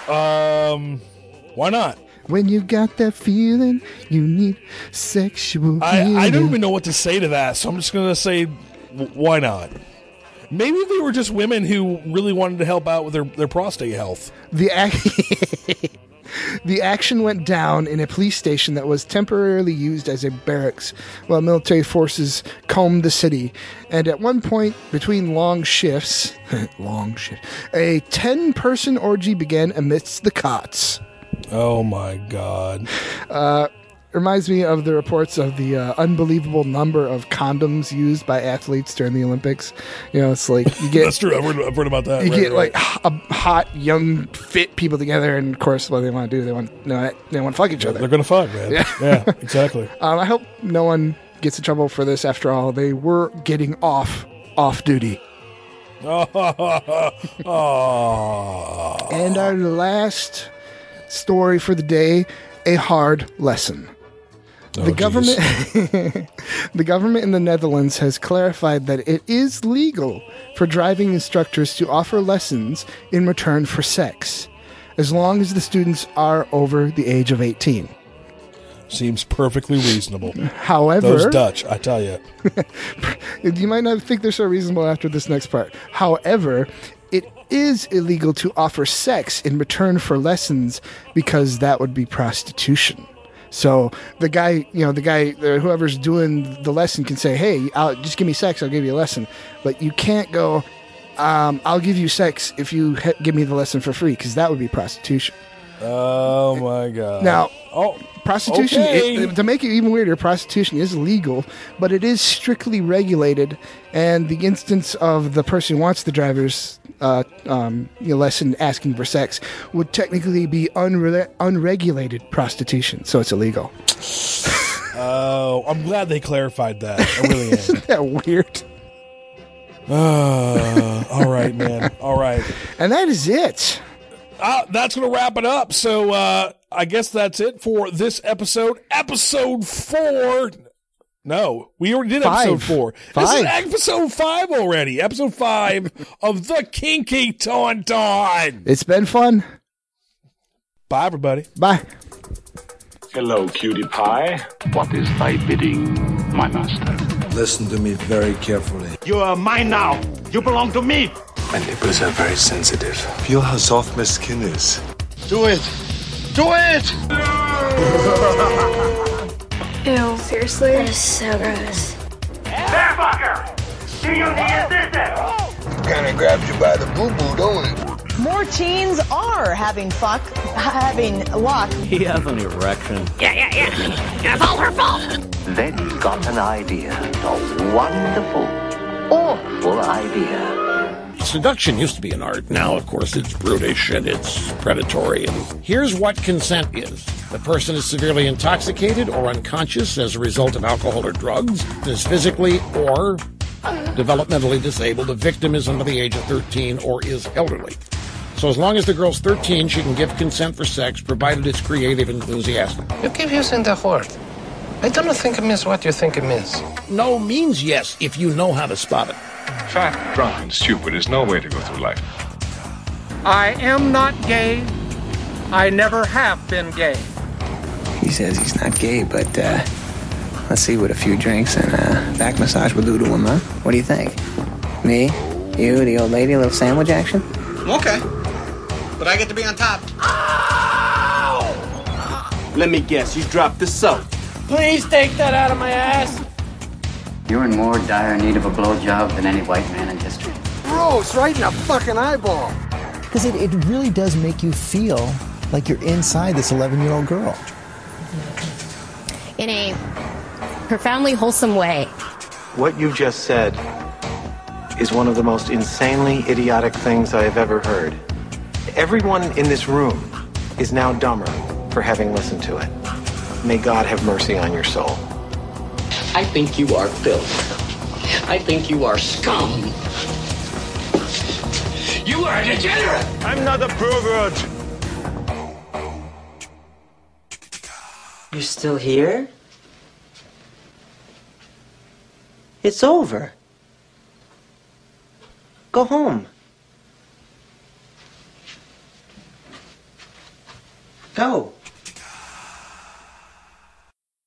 Um, why not? When you got that feeling, you need sexual I, I don't even know what to say to that, so I'm just gonna say, w- why not? Maybe they were just women who really wanted to help out with their, their prostate health. The ac- the action went down in a police station that was temporarily used as a barracks while military forces combed the city. And at one point, between long shifts, long shift, a ten-person orgy began amidst the cots. Oh my god! Uh, reminds me of the reports of the uh, unbelievable number of condoms used by athletes during the Olympics. You know, it's like you get That's true. I've heard, I've heard about that. you Right, get right. like h- a hot, young, fit people together, and of course, what they want to do, they want no, they want to fuck each other. They're gonna fuck, man. Yeah. yeah exactly. Um, I hope no one gets in trouble for this. After all, they were getting off off duty. And our last story for the day: a hard lesson. Oh, the government, the government in the Netherlands has clarified that it is legal for driving instructors to offer lessons in return for sex, as long as the students are over the age of eighteen. Seems perfectly reasonable. However, Those Dutch, I tell you. you might not think they're so reasonable after this next part. However, it is illegal to offer sex in return for lessons because that would be prostitution. So the guy, you know, the guy, whoever's doing the lesson can say, "Hey, I'll, just give me sex. I'll give you a lesson." But you can't go, um, "I'll give you sex if you he- give me the lesson for free," because that would be prostitution. Oh my god. Now, oh, prostitution okay. it- to make it even weirder prostitution is legal but it is strictly regulated and the instance of the person who wants the driver's uh, um, you know, lesson asking for sex would technically be unre- unregulated prostitution so it's illegal Oh, I'm glad they clarified that. I really am. isn't that weird Uh, all right, man. All right. and that is it Uh, that's going to wrap it up. So uh, I guess that's it for this episode. Episode four. No, we already did episode Five. four. This is episode five already. Episode five of the Kinky Tauntaun. it's been fun Bye, everybody. bye Hello, cutie pie. What is thy bidding, my master? Listen to me very carefully. You are mine now. You belong to me. My nipples are very sensitive. Feel how soft my skin is. Do it. Do it. Ew, seriously? That is so gross. There, fucker! Do you need assistance? Kinda grabs you by the boo-boo, don't it? More teens are having fuck, having luck. He has an erection. Yeah, yeah, yeah. It's all her fault. Then he got an idea. A wonderful, awful idea. Seduction used to be an art. Now, of course, it's brutish and it's predatory. And here's what consent is the person is severely intoxicated or unconscious as a result of alcohol or drugs, is physically or developmentally disabled. The victim is under the age of 13 or is elderly. So, as long as the girl's 13, she can give consent for sex, provided it's creative and enthusiastic. You keep using the word. I don't think it means what you think it means. No means yes if you know how to spot it. Fat, drunk, and stupid is no way to go through life. I am not gay. I never have been gay. He says he's not gay, but uh, let's see what a few drinks and a back massage will do to him, huh? What do you think? Me? You, the old lady, a little sandwich action? Okay. But I get to be on top. Let me guess. You dropped the soap. Please take that out of my ass. You're in more dire need of a blowjob than any white man in history. Gross, right in the fucking eyeball. Because it, it really does make you feel like you're inside this 11 year old girl. in a profoundly wholesome way. What you've just said is one of the most insanely idiotic things I have ever heard. Everyone in this room is now dumber for having listened to it. May God have mercy on your soul. I think you are filth. I think you are scum. You are a degenerate. I'm not a pervert. You're still here? It's over. Go home. Go.